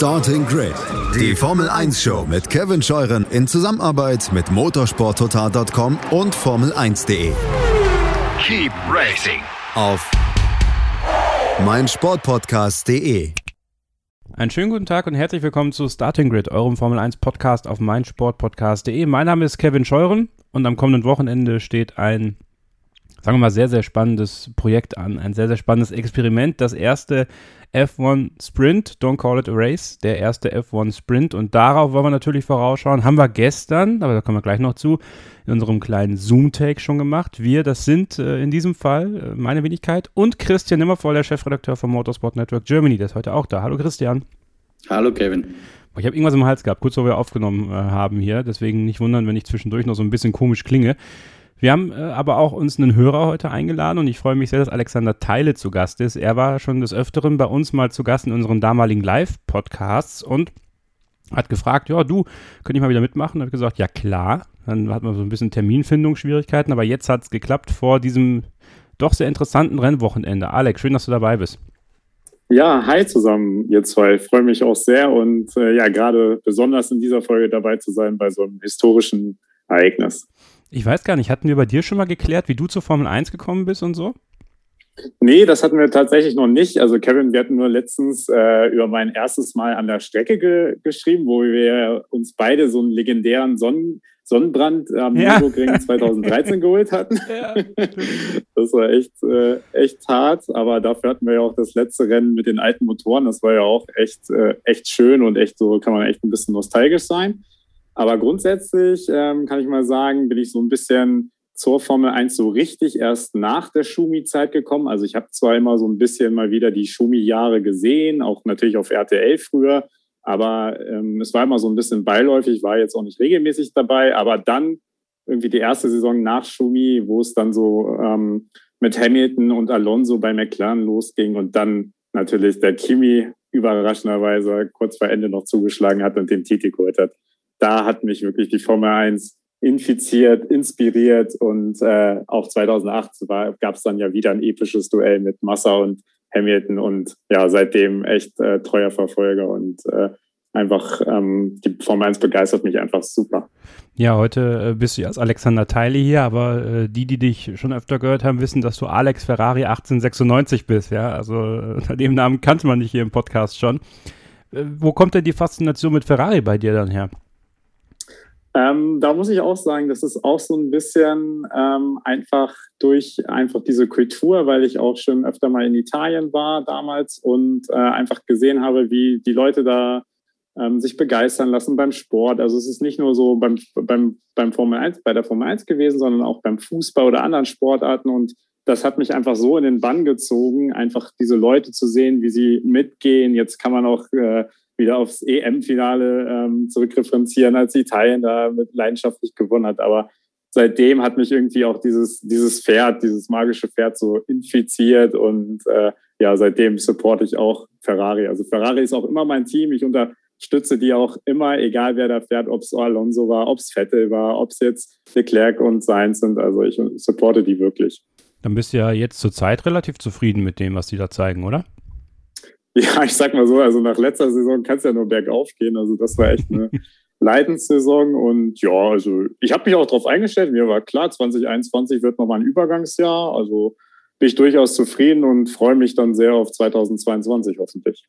Starting Grid, die Formel 1 Show mit Kevin Scheuren in Zusammenarbeit mit motorsporttotal.com und Formel1.de. Keep racing Auf meinsportpodcast.de. Einen schönen guten Tag und herzlich willkommen zu Starting Grid, eurem Formel 1 Podcast auf meinsportpodcast.de. Mein Name ist Kevin Scheuren und am kommenden Wochenende steht ein, sagen wir mal, sehr, sehr spannendes Projekt an. Ein sehr, sehr spannendes Experiment. Das erste F1 Sprint, don't call it a race, der erste F1 Sprint. Und darauf wollen wir natürlich vorausschauen. Haben wir gestern, aber da kommen wir gleich noch zu, in unserem kleinen Zoom-Take schon gemacht. Wir, das sind äh, in diesem Fall äh, meine Wenigkeit und Christian Nimmervoll, der Chefredakteur vom Motorsport Network Germany. Der ist heute auch da. Hallo Christian. Hallo Kevin. Ich habe irgendwas im Hals gehabt, kurz bevor wir aufgenommen äh, haben hier. Deswegen nicht wundern, wenn ich zwischendurch noch so ein bisschen komisch klinge. Wir haben äh, aber auch uns einen Hörer heute eingeladen und ich freue mich sehr, dass Alexander Teile zu Gast ist. Er war schon des Öfteren bei uns mal zu Gast in unseren damaligen Live-Podcasts und hat gefragt, ja, du, könnte ich mal wieder mitmachen? Und habe gesagt, ja klar. Dann hatten wir so ein bisschen Terminfindungsschwierigkeiten, aber jetzt hat es geklappt vor diesem doch sehr interessanten Rennwochenende. Alex, schön, dass du dabei bist. Ja, hi zusammen, ihr zwei. Ich freue mich auch sehr und äh, ja, gerade besonders in dieser Folge dabei zu sein bei so einem historischen Ereignis. Ich weiß gar nicht, hatten wir bei dir schon mal geklärt, wie du zur Formel 1 gekommen bist und so? Nee, das hatten wir tatsächlich noch nicht. Also Kevin, wir hatten nur letztens äh, über mein erstes Mal an der Strecke ge geschrieben, wo wir uns beide so einen legendären Sonnen Sonnenbrand am ja. Nürburgring 2013 geholt hatten. Ja, das war echt, äh, echt hart, aber dafür hatten wir ja auch das letzte Rennen mit den alten Motoren. Das war ja auch echt, äh, echt schön und echt so kann man echt ein bisschen nostalgisch sein. Aber grundsätzlich ähm, kann ich mal sagen, bin ich so ein bisschen zur Formel 1 so richtig erst nach der Schumi-Zeit gekommen. Also ich habe zwar immer so ein bisschen mal wieder die Schumi-Jahre gesehen, auch natürlich auf RTL früher, aber ähm, es war immer so ein bisschen beiläufig, war jetzt auch nicht regelmäßig dabei. Aber dann irgendwie die erste Saison nach Schumi, wo es dann so ähm, mit Hamilton und Alonso bei McLaren losging und dann natürlich der Kimi überraschenderweise kurz vor Ende noch zugeschlagen hat und den Titel geholt hat da hat mich wirklich die Formel 1 infiziert, inspiriert und äh, auch 2008 gab es dann ja wieder ein episches Duell mit Massa und Hamilton und ja, seitdem echt äh, treuer Verfolger und äh, einfach ähm, die Formel 1 begeistert mich einfach super. Ja, heute äh, bist du als Alexander Teile hier, aber äh, die, die dich schon öfter gehört haben, wissen, dass du Alex Ferrari 1896 bist, ja. Also äh, unter dem Namen kannte man dich hier im Podcast schon. Äh, wo kommt denn die Faszination mit Ferrari bei dir dann her? Ähm, da muss ich auch sagen, das ist auch so ein bisschen ähm, einfach durch einfach diese Kultur, weil ich auch schon öfter mal in Italien war damals und äh, einfach gesehen habe, wie die Leute da ähm, sich begeistern lassen beim Sport. Also es ist nicht nur so beim, beim, beim Formel 1, bei der Formel 1 gewesen, sondern auch beim Fußball oder anderen Sportarten und das hat mich einfach so in den Bann gezogen, einfach diese Leute zu sehen, wie sie mitgehen. Jetzt kann man auch äh, wieder aufs EM-Finale ähm, zurückreferenzieren, als Italien da mit leidenschaftlich gewonnen hat. Aber seitdem hat mich irgendwie auch dieses, dieses Pferd, dieses magische Pferd so infiziert und äh, ja, seitdem supporte ich auch Ferrari. Also Ferrari ist auch immer mein Team. Ich unterstütze die auch immer, egal wer da fährt, ob es Alonso war, ob es Vettel war, ob es jetzt Leclerc und Sainz sind. Also ich supporte die wirklich. Dann bist du ja jetzt zur Zeit relativ zufrieden mit dem, was die da zeigen, oder? Ja, ich sag mal so, also nach letzter Saison kann es ja nur bergauf gehen. Also das war echt eine Leidenssaison. Und ja, also ich habe mich auch darauf eingestellt. Mir war klar, 2021 wird nochmal ein Übergangsjahr. Also bin ich durchaus zufrieden und freue mich dann sehr auf 2022 hoffentlich.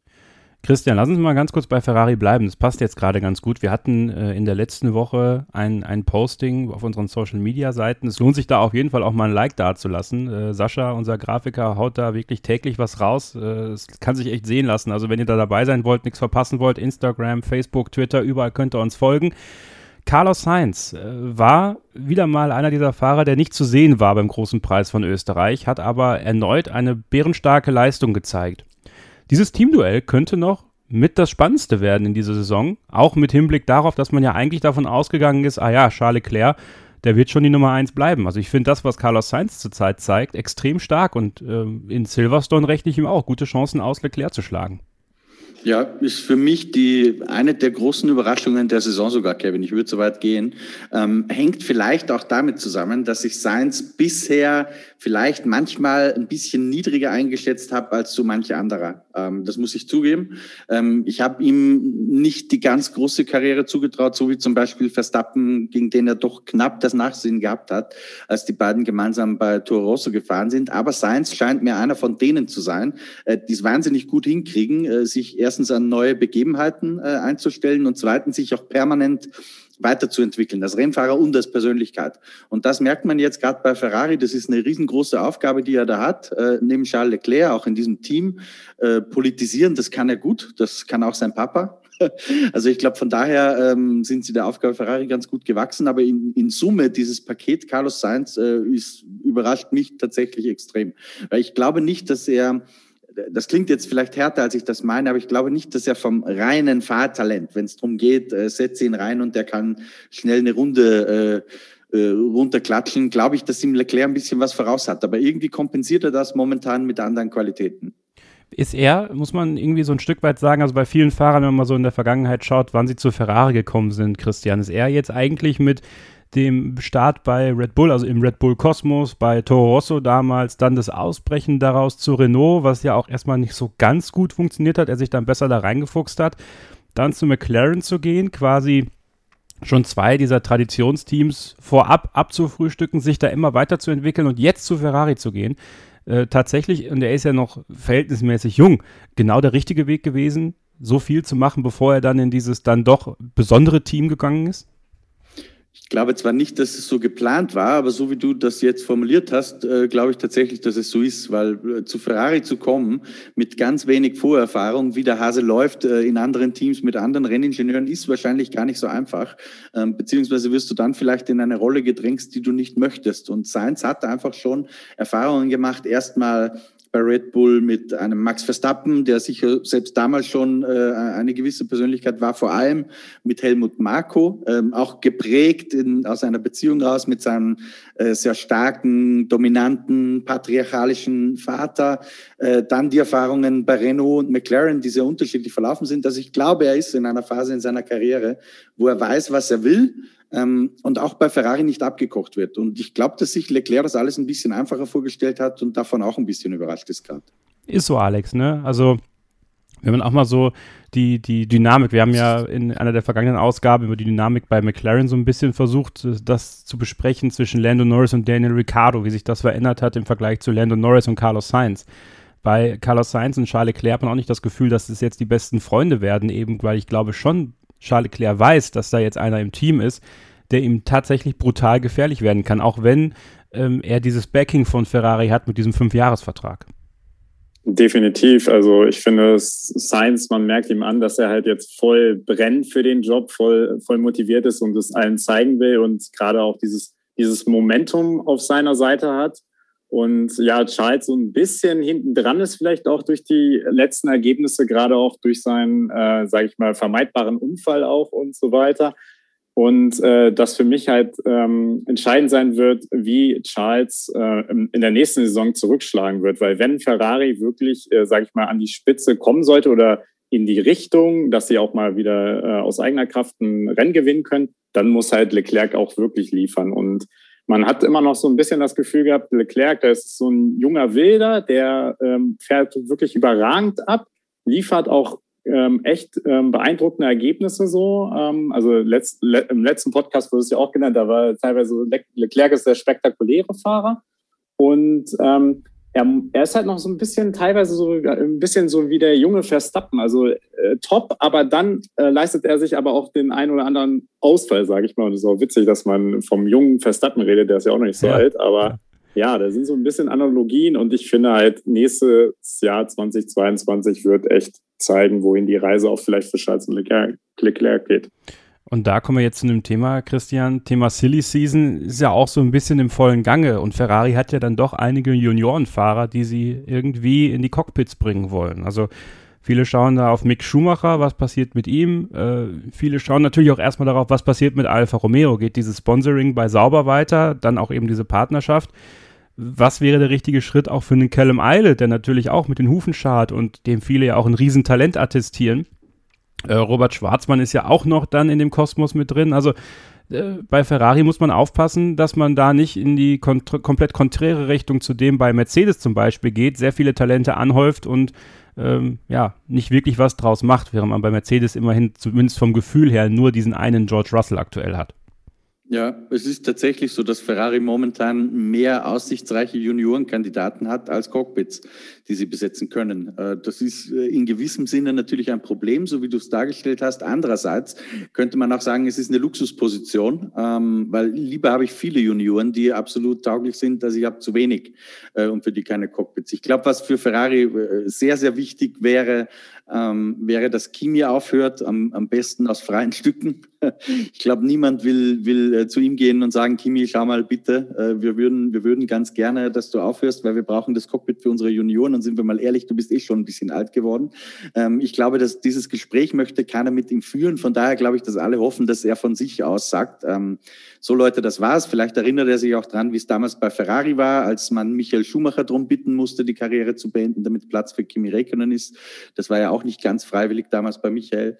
Christian, lass uns mal ganz kurz bei Ferrari bleiben. Das passt jetzt gerade ganz gut. Wir hatten äh, in der letzten Woche ein, ein Posting auf unseren Social Media Seiten. Es lohnt sich da auf jeden Fall auch mal ein Like dazulassen. Äh, Sascha, unser Grafiker, haut da wirklich täglich was raus. Äh, es kann sich echt sehen lassen. Also, wenn ihr da dabei sein wollt, nichts verpassen wollt, Instagram, Facebook, Twitter, überall könnt ihr uns folgen. Carlos Sainz äh, war wieder mal einer dieser Fahrer, der nicht zu sehen war beim großen Preis von Österreich, hat aber erneut eine bärenstarke Leistung gezeigt. Dieses Teamduell könnte noch mit das Spannendste werden in dieser Saison, auch mit Hinblick darauf, dass man ja eigentlich davon ausgegangen ist, ah ja, Charles Leclerc, der wird schon die Nummer 1 bleiben. Also ich finde das, was Carlos Sainz zurzeit zeigt, extrem stark und äh, in Silverstone rechne ich ihm auch gute Chancen aus, Leclerc zu schlagen. Ja, ist für mich die eine der großen Überraschungen der Saison sogar, Kevin. Ich würde so weit gehen. Ähm, hängt vielleicht auch damit zusammen, dass ich Sainz bisher vielleicht manchmal ein bisschen niedriger eingeschätzt habe als so manche anderer. Ähm, das muss ich zugeben. Ähm, ich habe ihm nicht die ganz große Karriere zugetraut, so wie zum Beispiel Verstappen, gegen den er doch knapp das Nachsehen gehabt hat, als die beiden gemeinsam bei Toro Rosso gefahren sind. Aber Sainz scheint mir einer von denen zu sein, äh, die es wahnsinnig gut hinkriegen, äh, sich erst erstens an neue Begebenheiten äh, einzustellen und zweitens sich auch permanent weiterzuentwickeln, als Rennfahrer und als Persönlichkeit. Und das merkt man jetzt gerade bei Ferrari. Das ist eine riesengroße Aufgabe, die er da hat, äh, neben Charles Leclerc, auch in diesem Team. Äh, politisieren, das kann er gut. Das kann auch sein Papa. Also ich glaube, von daher ähm, sind sie der Aufgabe Ferrari ganz gut gewachsen. Aber in, in Summe, dieses Paket Carlos Sainz äh, ist, überrascht mich tatsächlich extrem. Weil ich glaube nicht, dass er das klingt jetzt vielleicht härter, als ich das meine, aber ich glaube nicht, dass er vom reinen Fahrtalent, wenn es darum geht, äh, setze ihn rein und der kann schnell eine Runde äh, äh, runterklatschen, glaube ich, dass ihm Leclerc ein bisschen was voraus hat. Aber irgendwie kompensiert er das momentan mit anderen Qualitäten. Ist er, muss man irgendwie so ein Stück weit sagen, also bei vielen Fahrern, wenn man mal so in der Vergangenheit schaut, wann sie zu Ferrari gekommen sind, Christian, ist er jetzt eigentlich mit dem Start bei Red Bull, also im Red Bull Cosmos, bei Toro Rosso damals, dann das Ausbrechen daraus zu Renault, was ja auch erstmal nicht so ganz gut funktioniert hat, er sich dann besser da reingefuchst hat, dann zu McLaren zu gehen, quasi schon zwei dieser Traditionsteams vorab abzufrühstücken, sich da immer weiterzuentwickeln und jetzt zu Ferrari zu gehen. Äh, tatsächlich, und er ist ja noch verhältnismäßig jung, genau der richtige Weg gewesen, so viel zu machen, bevor er dann in dieses dann doch besondere Team gegangen ist? Ich glaube zwar nicht, dass es so geplant war, aber so wie du das jetzt formuliert hast, äh, glaube ich tatsächlich, dass es so ist, weil äh, zu Ferrari zu kommen mit ganz wenig Vorerfahrung, wie der Hase läuft äh, in anderen Teams mit anderen Renningenieuren, ist wahrscheinlich gar nicht so einfach. Ähm, beziehungsweise wirst du dann vielleicht in eine Rolle gedrängt, die du nicht möchtest. Und Sainz hat einfach schon Erfahrungen gemacht, erstmal bei Red Bull mit einem Max Verstappen, der sicher selbst damals schon äh, eine gewisse Persönlichkeit war, vor allem mit Helmut Marko, ähm, auch geprägt in, aus einer Beziehung raus mit seinem äh, sehr starken, dominanten, patriarchalischen Vater. Äh, dann die Erfahrungen bei Renault und McLaren, die sehr unterschiedlich verlaufen sind. Also ich glaube, er ist in einer Phase in seiner Karriere, wo er weiß, was er will ähm, und auch bei Ferrari nicht abgekocht wird. Und ich glaube, dass sich Leclerc das alles ein bisschen einfacher vorgestellt hat und davon auch ein bisschen überrascht ist gerade. Ist so, Alex, ne? Also, wenn man auch mal so die, die Dynamik, wir haben ja in einer der vergangenen Ausgaben über die Dynamik bei McLaren so ein bisschen versucht, das zu besprechen zwischen Lando Norris und Daniel Ricciardo, wie sich das verändert hat im Vergleich zu Lando Norris und Carlos Sainz. Bei Carlos Sainz und Charles Leclerc hat man auch nicht das Gefühl, dass es jetzt die besten Freunde werden, eben weil ich glaube schon, Charles Leclerc weiß, dass da jetzt einer im Team ist, der ihm tatsächlich brutal gefährlich werden kann, auch wenn ähm, er dieses Backing von Ferrari hat mit diesem Fünfjahresvertrag. Definitiv. Also ich finde, Sainz, man merkt ihm an, dass er halt jetzt voll brennt für den Job, voll, voll motiviert ist und es allen zeigen will und gerade auch dieses, dieses Momentum auf seiner Seite hat. Und ja, Charles so ein bisschen hinten dran ist vielleicht auch durch die letzten Ergebnisse, gerade auch durch seinen, äh, sage ich mal, vermeidbaren Unfall auch und so weiter. Und äh, das für mich halt ähm, entscheidend sein wird, wie Charles äh, in der nächsten Saison zurückschlagen wird. Weil wenn Ferrari wirklich, äh, sage ich mal, an die Spitze kommen sollte oder in die Richtung, dass sie auch mal wieder äh, aus eigener Kraft ein Rennen gewinnen können, dann muss halt Leclerc auch wirklich liefern. Und man hat immer noch so ein bisschen das Gefühl gehabt, Leclerc, der ist so ein junger Wilder, der ähm, fährt wirklich überragend ab, liefert auch ähm, echt ähm, beeindruckende Ergebnisse so. Ähm, also letzt, le im letzten Podcast wurde es ja auch genannt, da war teilweise Le Leclerc ist der spektakuläre Fahrer und ähm, er, er, ist halt noch so ein bisschen teilweise so ein bisschen so wie der junge Verstappen, also äh, top, aber dann äh, leistet er sich aber auch den einen oder anderen Ausfall, sage ich mal. Und es ist auch witzig, dass man vom jungen Verstappen redet, der ist ja auch noch nicht so ja. alt, aber ja, da sind so ein bisschen Analogien und ich finde halt, nächstes Jahr 2022 wird echt zeigen, wohin die Reise auch vielleicht für Charles und Leclerc geht. Und da kommen wir jetzt zu einem Thema, Christian. Thema Silly Season ist ja auch so ein bisschen im vollen Gange. Und Ferrari hat ja dann doch einige Juniorenfahrer, die sie irgendwie in die Cockpits bringen wollen. Also viele schauen da auf Mick Schumacher, was passiert mit ihm. Äh, viele schauen natürlich auch erstmal darauf, was passiert mit Alfa Romeo. Geht dieses Sponsoring bei Sauber weiter? Dann auch eben diese Partnerschaft. was wäre der richtige Schritt auch für einen Callum Eilert, der natürlich auch mit den Hufen schart und dem viele ja auch ein Riesentalent attestieren. Äh, Robert Schwarzmann ist ja auch noch dann in dem Kosmos mit drin. Also äh, bei Ferrari muss man aufpassen, dass man da nicht in die kontr komplett konträre Richtung zu dem bei Mercedes zum Beispiel geht, sehr viele Talente anhäuft und ähm, ja, nicht wirklich was draus macht, während man bei Mercedes immerhin zumindest vom Gefühl her nur diesen einen George Russell aktuell hat. Ja, es ist tatsächlich so, dass Ferrari momentan mehr aussichtsreiche Juniorenkandidaten hat als Cockpits, die sie besetzen können. Äh, das ist äh, in gewissem Sinne natürlich ein Problem, so wie du es dargestellt hast. Andererseits könnte man auch sagen, es ist eine Luxusposition, ähm, weil lieber habe ich viele Junioren, die absolut tauglich sind, als ich habe zu wenig äh, und für die keine Cockpits. Ich glaube, was für Ferrari sehr, sehr wichtig wäre, ähm, wäre, dass Kimi aufhört, am, am besten aus freien Stücken. Ich glaube, niemand will, will äh, zu ihm gehen und sagen, Kimi, schau mal bitte, äh, wir, würden, wir würden ganz gerne, dass du aufhörst, weil wir brauchen das Cockpit für unsere Junioren. Und sind wir mal ehrlich, du bist eh schon ein bisschen alt geworden. Ähm, ich glaube, dass dieses Gespräch möchte keiner mit ihm führen. Von daher glaube ich, dass alle hoffen, dass er von sich aus sagt, ähm, so Leute, das war's. Vielleicht erinnert er sich auch dran, wie es damals bei Ferrari war, als man Michael Schumacher darum bitten musste, die Karriere zu beenden, damit Platz für Kimi Räikkönen ist. Das war ja auch nicht ganz freiwillig damals bei Michael.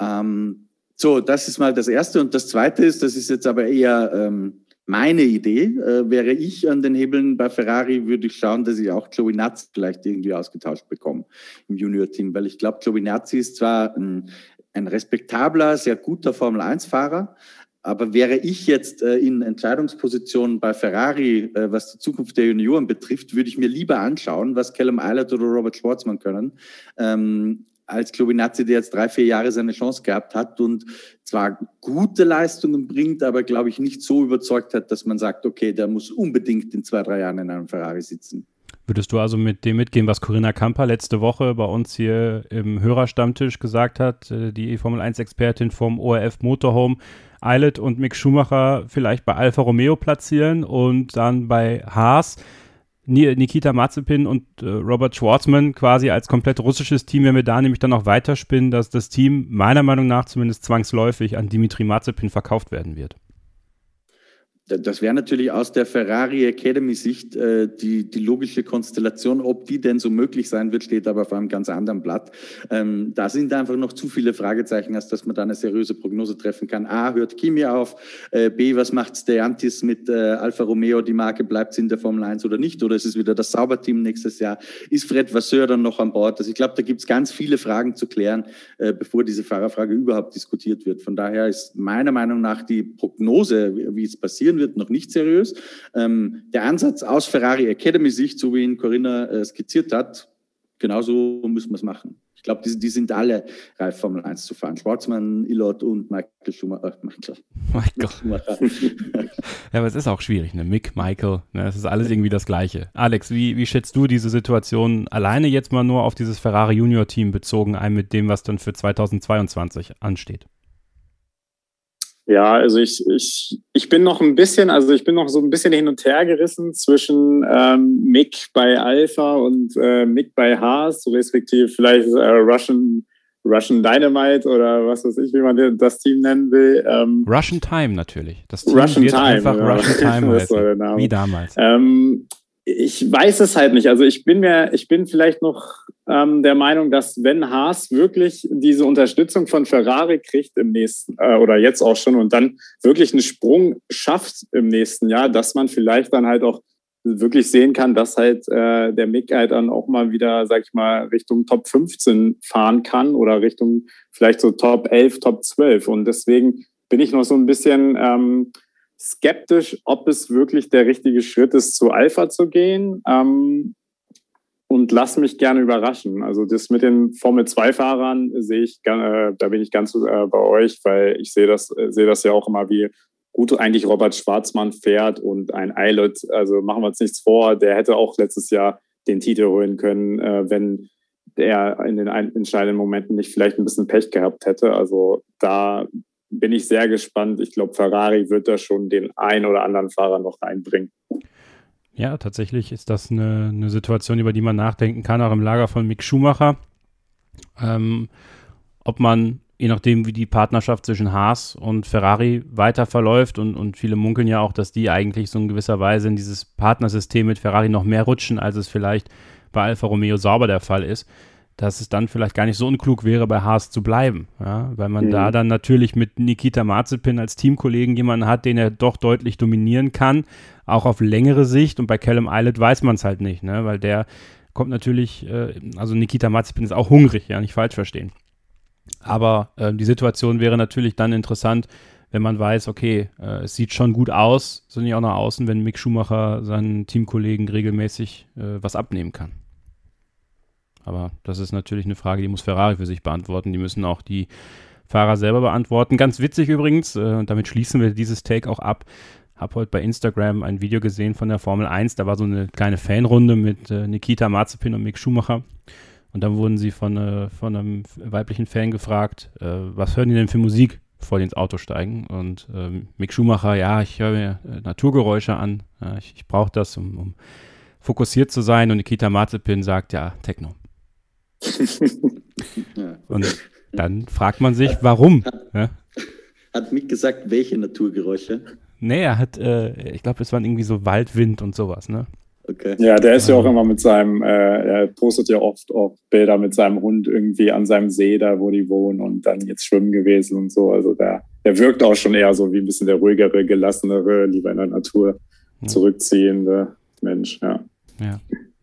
Ähm, so, das ist mal das Erste. Und das Zweite ist, das ist jetzt aber eher ähm, meine Idee, äh, wäre ich an den Hebeln bei Ferrari, würde ich schauen, dass ich auch Giovinazzi vielleicht irgendwie ausgetauscht bekomme im Junior-Team, weil ich glaube, Giovinazzi ist zwar ein, ein respektabler, sehr guter Formel-1-Fahrer, aber wäre ich jetzt äh, in Entscheidungspositionen bei Ferrari, äh, was die Zukunft der Junioren betrifft, würde ich mir lieber anschauen, was Callum Eilert oder Robert Schwarzmann können, ähm, als Klobinazzi, der jetzt drei, vier Jahre seine Chance gehabt hat und zwar gute Leistungen bringt, aber glaube ich nicht so überzeugt hat, dass man sagt, okay, der muss unbedingt in zwei, drei Jahren in einem Ferrari sitzen. Würdest du also mit dem mitgehen, was Corinna Kamper letzte Woche bei uns hier im Hörerstammtisch gesagt hat, äh, die Formel 1-Expertin vom ORF Motorhome, Eilert und Mick Schumacher vielleicht bei Alfa Romeo platzieren und dann bei Haas Nikita Mazepin und äh, Robert Schwartzman quasi als komplett russisches Team, wenn wir da nämlich dann auch weiterspinnen, dass das Team meiner Meinung nach zumindest zwangsläufig an Dimitri Mazepin verkauft werden wird. Das wäre natürlich aus der Ferrari Academy-Sicht äh, die, die logische Konstellation. Ob die denn so möglich sein wird, steht aber auf einem ganz anderen Blatt. Ähm, da sind einfach noch zu viele Fragezeichen, als dass man da eine seriöse Prognose treffen kann. A, hört Kimi auf? Äh, B, was macht Steantis mit äh, Alfa Romeo? Die Marke bleibt in der Formel 1 oder nicht? Oder ist es wieder das Sauberteam nächstes Jahr? Ist Fred Vasseur dann noch an Bord? Also ich glaube, da gibt es ganz viele Fragen zu klären, äh, bevor diese Fahrerfrage überhaupt diskutiert wird. Von daher ist meiner Meinung nach die Prognose, wie es passieren diskutieren wird, noch nicht seriös. Ähm, der Ansatz aus Ferrari Academy Sicht, so wie ihn Corinna äh, skizziert hat, genauso müssen wir es machen. Ich glaube, die, die, sind alle reif, Formel 1 zu fahren. Schwarzmann, Ilot und Michael Schumacher. Äh, Michael. Michael. Schumacher. ja, aber es ist auch schwierig, ne? Mick, Michael, ne? Es ist alles irgendwie das Gleiche. Alex, wie, wie schätzt du diese Situation alleine jetzt mal nur auf dieses Ferrari Junior Team bezogen ein mit dem, was dann für 2022 ansteht? Ja, also ich, ich, ich bin noch ein bisschen, also ich bin noch so ein bisschen hin und her gerissen zwischen ähm, Mick bei Alpha und äh, Mick bei Haas, respektive vielleicht äh, Russian, Russian Dynamite oder was weiß ich, wie man das Team nennen will. Ähm, Russian Time natürlich. Das Team Russian wird Time, einfach ja. Russian Time heißen, wie damals. Ähm, ich weiß es halt nicht. Also ich bin mir, ich bin vielleicht noch ähm, der Meinung, dass wenn Haas wirklich diese Unterstützung von Ferrari kriegt im nächsten äh, oder jetzt auch schon und dann wirklich einen Sprung schafft im nächsten Jahr, dass man vielleicht dann halt auch wirklich sehen kann, dass halt äh, der Mick halt dann auch mal wieder, sag ich mal, Richtung Top 15 fahren kann oder Richtung vielleicht so Top 11, Top 12. Und deswegen bin ich noch so ein bisschen ähm, skeptisch, ob es wirklich der richtige Schritt ist, zu Alpha zu gehen. Ähm, und lass mich gerne überraschen. Also das mit den Formel 2 Fahrern sehe ich, äh, da bin ich ganz äh, bei euch, weil ich sehe das, äh, sehe das ja auch immer, wie gut eigentlich Robert Schwarzmann fährt und ein Eilert. Also machen wir uns nichts vor, der hätte auch letztes Jahr den Titel holen können, äh, wenn er in den entscheidenden Momenten nicht vielleicht ein bisschen Pech gehabt hätte. Also da bin ich sehr gespannt. Ich glaube, Ferrari wird da schon den ein oder anderen Fahrer noch reinbringen. Ja, tatsächlich ist das eine, eine Situation, über die man nachdenken kann, auch im Lager von Mick Schumacher. Ähm, ob man je nachdem, wie die Partnerschaft zwischen Haas und Ferrari weiter verläuft und, und viele munkeln ja auch, dass die eigentlich so in gewisser Weise in dieses Partnersystem mit Ferrari noch mehr rutschen, als es vielleicht bei Alfa Romeo sauber der Fall ist, dass es dann vielleicht gar nicht so unklug wäre, bei Haas zu bleiben, ja? weil man mhm. da dann natürlich mit Nikita Mazepin als Teamkollegen jemanden hat, den er doch deutlich dominieren kann, auch auf längere Sicht und bei Callum Eilert weiß man es halt nicht, ne? weil der kommt natürlich, äh, also Nikita Mazepin ist auch hungrig, ja, nicht falsch verstehen. Aber äh, die Situation wäre natürlich dann interessant, wenn man weiß, okay, äh, es sieht schon gut aus, so nicht auch nach außen, wenn Mick Schumacher seinen Teamkollegen regelmäßig äh, was abnehmen kann. Aber das ist natürlich eine Frage, die muss Ferrari für sich beantworten. Die müssen auch die Fahrer selber beantworten. Ganz witzig übrigens, äh, damit schließen wir dieses Take auch ab. Habe heute bei Instagram ein Video gesehen von der Formel 1. Da war so eine kleine Fanrunde mit äh, Nikita Mazepin und Mick Schumacher. Und dann wurden sie von, äh, von einem weiblichen Fan gefragt, äh, was hören die denn für Musik, bevor die ins Auto steigen? Und ähm, Mick Schumacher, ja, ich höre mir äh, Naturgeräusche an, ich, ich brauche das, um, um, fokussiert zu sein. Und Nikita Mazepin sagt, ja, Techno. Und dann fragt man sich, warum? Ja? Hat Mick gesagt, welche Naturgeräusche? Nee, er hat, äh, ich glaube, es waren irgendwie so Waldwind und sowas, ne? Okay. Ja, der ist ja auch immer mit seinem, äh, er postet ja oft auch Bilder mit seinem Hund irgendwie an seinem See, da wo die wohnen und dann jetzt schwimmen gewesen und so. Also der, der wirkt auch schon eher so wie ein bisschen der ruhigere, gelassenere, lieber in der Natur zurückziehende Mensch, ja. Ja.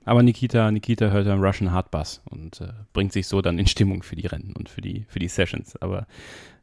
Aber Nikita, Nikita hört einen Russian Hardbass und äh, bringt sich so dann in Stimmung für die Rennen und für die, für die Sessions. Aber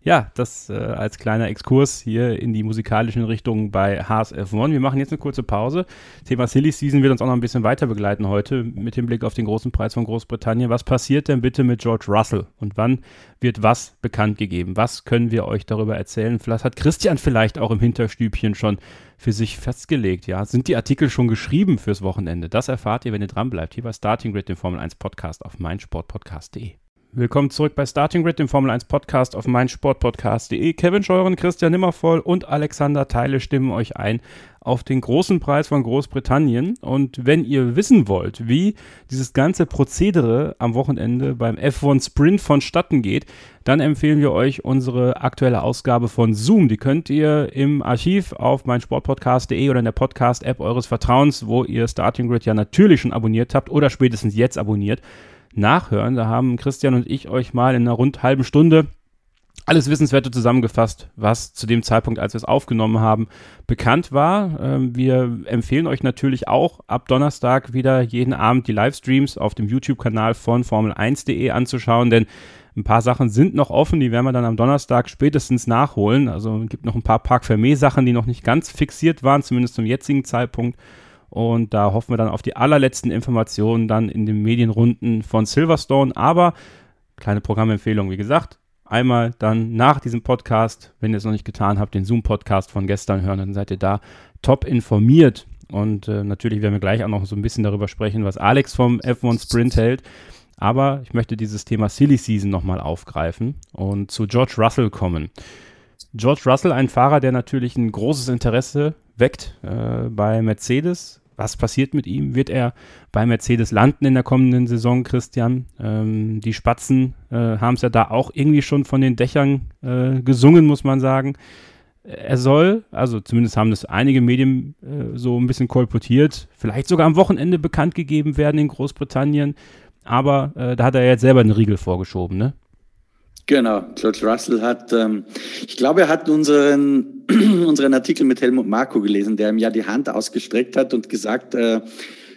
ja, das äh, als kleiner Exkurs hier in die musikalischen Richtungen bei Haas F1. Wir machen jetzt eine kurze Pause. Thema Silly Season wird uns auch noch ein bisschen weiter begleiten heute mit dem Blick auf den großen Preis von Großbritannien. Was passiert denn bitte mit George Russell und wann wird was bekannt gegeben? Was können wir euch darüber erzählen? Vielleicht hat Christian vielleicht auch im Hinterstübchen schon für sich festgelegt. Ja, sind die Artikel schon geschrieben fürs Wochenende? Das erfahrt ihr, wenn ihr dran bleibt. Hier bei Starting Grid, dem Formel 1 Podcast auf meinsportpodcast.de. Willkommen zurück bei Starting Grid, dem Formel 1 Podcast auf meinsportpodcast.de. Kevin Scheuren, Christian Nimmervoll und Alexander Teile stimmen euch ein auf den großen Preis von Großbritannien. Und wenn ihr wissen wollt, wie dieses ganze Prozedere am Wochenende beim F1 Sprint vonstatten geht, dann empfehlen wir euch unsere aktuelle Ausgabe von Zoom. Die könnt ihr im Archiv auf meinsportpodcast.de oder in der Podcast-App eures Vertrauens, wo ihr Starting Grid ja natürlich schon abonniert habt oder spätestens jetzt abonniert nachhören. Da haben Christian und ich euch mal in einer rund halben Stunde alles Wissenswerte zusammengefasst, was zu dem Zeitpunkt, als wir es aufgenommen haben, bekannt war. Ähm, wir empfehlen euch natürlich auch ab Donnerstag wieder jeden Abend die Livestreams auf dem YouTube-Kanal von Formel1.de anzuschauen, denn ein paar Sachen sind noch offen, die werden wir dann am Donnerstag spätestens nachholen. Also es gibt noch ein paar Park Fermé-Sachen, die noch nicht ganz fixiert waren, zumindest zum jetzigen Zeitpunkt. Und da hoffen wir dann auf die allerletzten Informationen dann in den Medienrunden von Silverstone. Aber kleine Programmempfehlung, wie gesagt, einmal dann nach diesem Podcast, wenn ihr es noch nicht getan habt, den Zoom-Podcast von gestern hören, dann seid ihr da top informiert. Und äh, natürlich werden wir gleich auch noch so ein bisschen darüber sprechen, was Alex vom F1 Sprint hält. Aber ich möchte dieses Thema Silly Season nochmal aufgreifen und zu George Russell kommen. George Russell, ein Fahrer, der natürlich ein großes Interesse weckt äh, bei Mercedes, was passiert mit ihm? Wird er bei Mercedes landen in der kommenden Saison, Christian? Ähm, die Spatzen äh, haben es ja da auch irgendwie schon von den Dächern äh, gesungen, muss man sagen. Er soll, also zumindest haben das einige Medien äh, so ein bisschen kolportiert, vielleicht sogar am Wochenende bekannt gegeben werden in Großbritannien. Aber äh, da hat er jetzt selber einen Riegel vorgeschoben, ne? Genau, George Russell hat, ähm, ich glaube, er hat unseren, unseren Artikel mit Helmut Marko gelesen, der ihm ja die Hand ausgestreckt hat und gesagt, äh,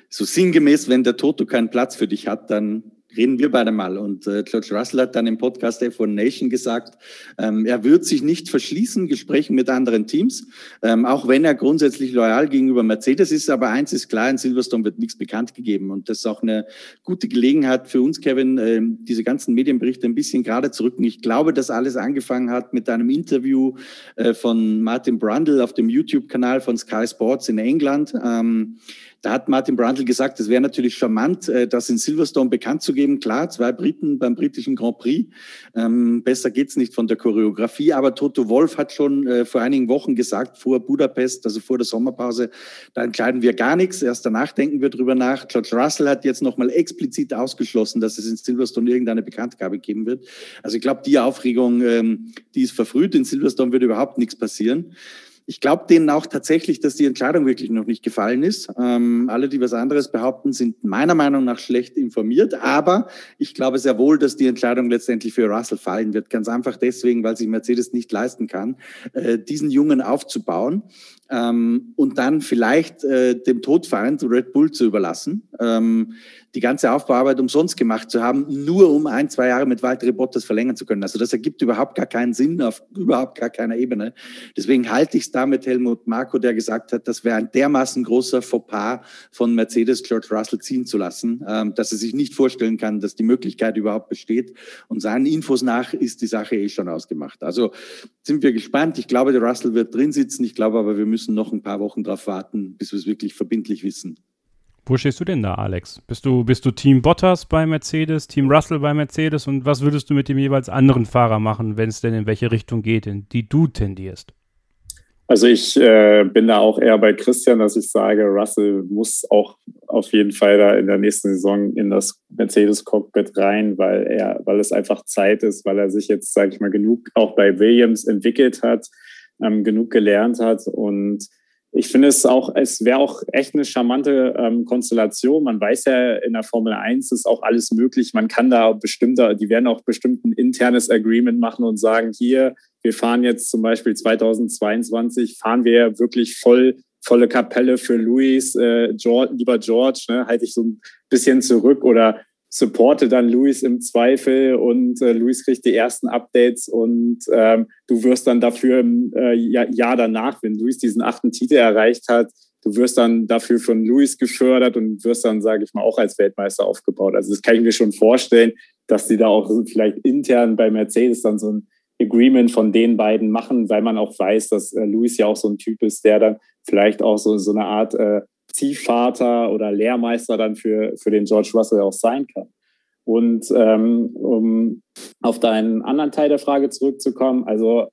so sinngemäß, wenn der Toto keinen Platz für dich hat, dann reden wir beide mal. Und äh, George Russell hat dann im Podcast F1 Nation gesagt, ähm, er wird sich nicht verschließen, Gesprächen mit anderen Teams, ähm, auch wenn er grundsätzlich loyal gegenüber Mercedes ist. Aber eins ist klar, in Silverstone wird nichts bekannt gegeben. Und das ist auch eine gute Gelegenheit für uns, Kevin, äh, diese ganzen Medienberichte ein bisschen gerade zu rücken. Ich glaube, dass alles angefangen hat mit einem Interview äh, von Martin Brundle auf dem YouTube-Kanal von Sky Sports in England. Ähm, Da hat Martin Brundle gesagt, es wäre natürlich charmant, äh, das in Silverstone bekannt zu geben. Klar, zwei Briten beim britischen Grand Prix. Ähm, besser geht's nicht von der Choreografie. Aber Toto Wolf hat schon äh, vor einigen Wochen gesagt, vor Budapest, also vor der Sommerpause, da entscheiden wir gar nichts. Erst danach denken wir drüber nach. George Russell hat jetzt nochmal explizit ausgeschlossen, dass es in Silverstone irgendeine Bekanntgabe geben wird. Also ich glaube, die Aufregung, ähm, die ist verfrüht. In Silverstone wird überhaupt nichts passieren. Ich glaube denen auch tatsächlich, dass die Entscheidung wirklich noch nicht gefallen ist. Ähm, alle, die was anderes behaupten, sind meiner Meinung nach schlecht informiert. Aber ich glaube sehr wohl, dass die Entscheidung letztendlich für Russell fallen wird. Ganz einfach deswegen, weil sich Mercedes nicht leisten kann, äh, diesen Jungen aufzubauen ähm, und dann vielleicht äh, dem Todfeind Red Bull zu überlassen. Ähm, die ganze Aufbauarbeit umsonst gemacht zu haben, nur um ein, zwei Jahre mit Valtteri Bottas verlängern zu können. Also das ergibt überhaupt gar keinen Sinn auf überhaupt gar keiner Ebene. Deswegen halte ich es da mit Helmut Marko, der gesagt hat, das wäre ein dermaßen großer Fauxpas von Mercedes George Russell ziehen zu lassen, ähm, dass er sich nicht vorstellen kann, dass die Möglichkeit überhaupt besteht. Und seinen Infos nach ist die Sache eh schon ausgemacht. Also sind wir gespannt. Ich glaube, der Russell wird drin sitzen. Ich glaube aber, wir müssen noch ein paar Wochen darauf warten, bis wir es wirklich verbindlich wissen. Wo stehst du denn da, Alex? Bist du, bist du Team Bottas bei Mercedes, Team Russell bei Mercedes und was würdest du mit dem jeweils anderen Fahrer machen, wenn es denn in welche Richtung geht, in die du tendierst? Also ich äh, bin da auch eher bei Christian, dass ich sage, Russell muss auch auf jeden Fall da in der nächsten Saison in das Mercedes-Cockpit rein, weil er, weil es einfach Zeit ist, weil er sich jetzt, sage ich mal, genug auch bei Williams entwickelt hat, ähm, genug gelernt hat und ich finde es auch, es wäre auch echt eine charmante ähm, Konstellation. Man weiß ja, in der Formel 1 ist auch alles möglich. Man kann da bestimmte, die werden auch bestimmt ein internes Agreement machen und sagen, hier, wir fahren jetzt zum Beispiel 2022, fahren wir wirklich voll, volle Kapelle für Luis, äh, George, lieber George, ne, halte ich so ein bisschen zurück oder supporte dann Luis im Zweifel und äh, Luis kriegt die ersten Updates und ähm, du wirst dann dafür im äh, Jahr danach, wenn Luis diesen achten Titel erreicht hat, du wirst dann dafür von Luis gefördert und wirst dann, sage ich mal, auch als Weltmeister aufgebaut. Also das kann ich mir schon vorstellen, dass die da auch vielleicht intern bei Mercedes dann so ein Agreement von den beiden machen, weil man auch weiß, dass äh, Luis ja auch so ein Typ ist, der dann vielleicht auch so, so eine Art äh, Ziehvater oder Lehrmeister dann für, für den George Russell auch sein kann. Und ähm, um auf deinen anderen Teil der Frage zurückzukommen, also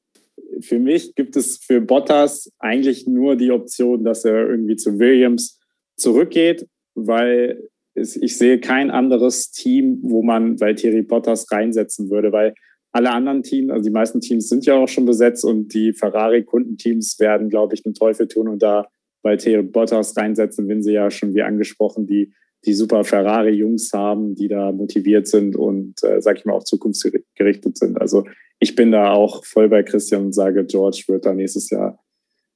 für mich gibt es für Bottas eigentlich nur die Option, dass er irgendwie zu Williams zurückgeht, weil es, ich sehe kein anderes Team, wo man Valtteri Bottas reinsetzen würde, weil alle anderen Teams, also die meisten Teams sind ja auch schon besetzt und die Ferrari-Kundenteams werden, glaube ich, den Teufel tun und da bei Theo Bottas reinsetzen, wenn sie ja schon wie angesprochen die, die super Ferrari-Jungs haben, die da motiviert sind und, äh, sag ich mal, auch zukunftsgerichtet sind. Also ich bin da auch voll bei Christian und sage, George wird da nächstes Jahr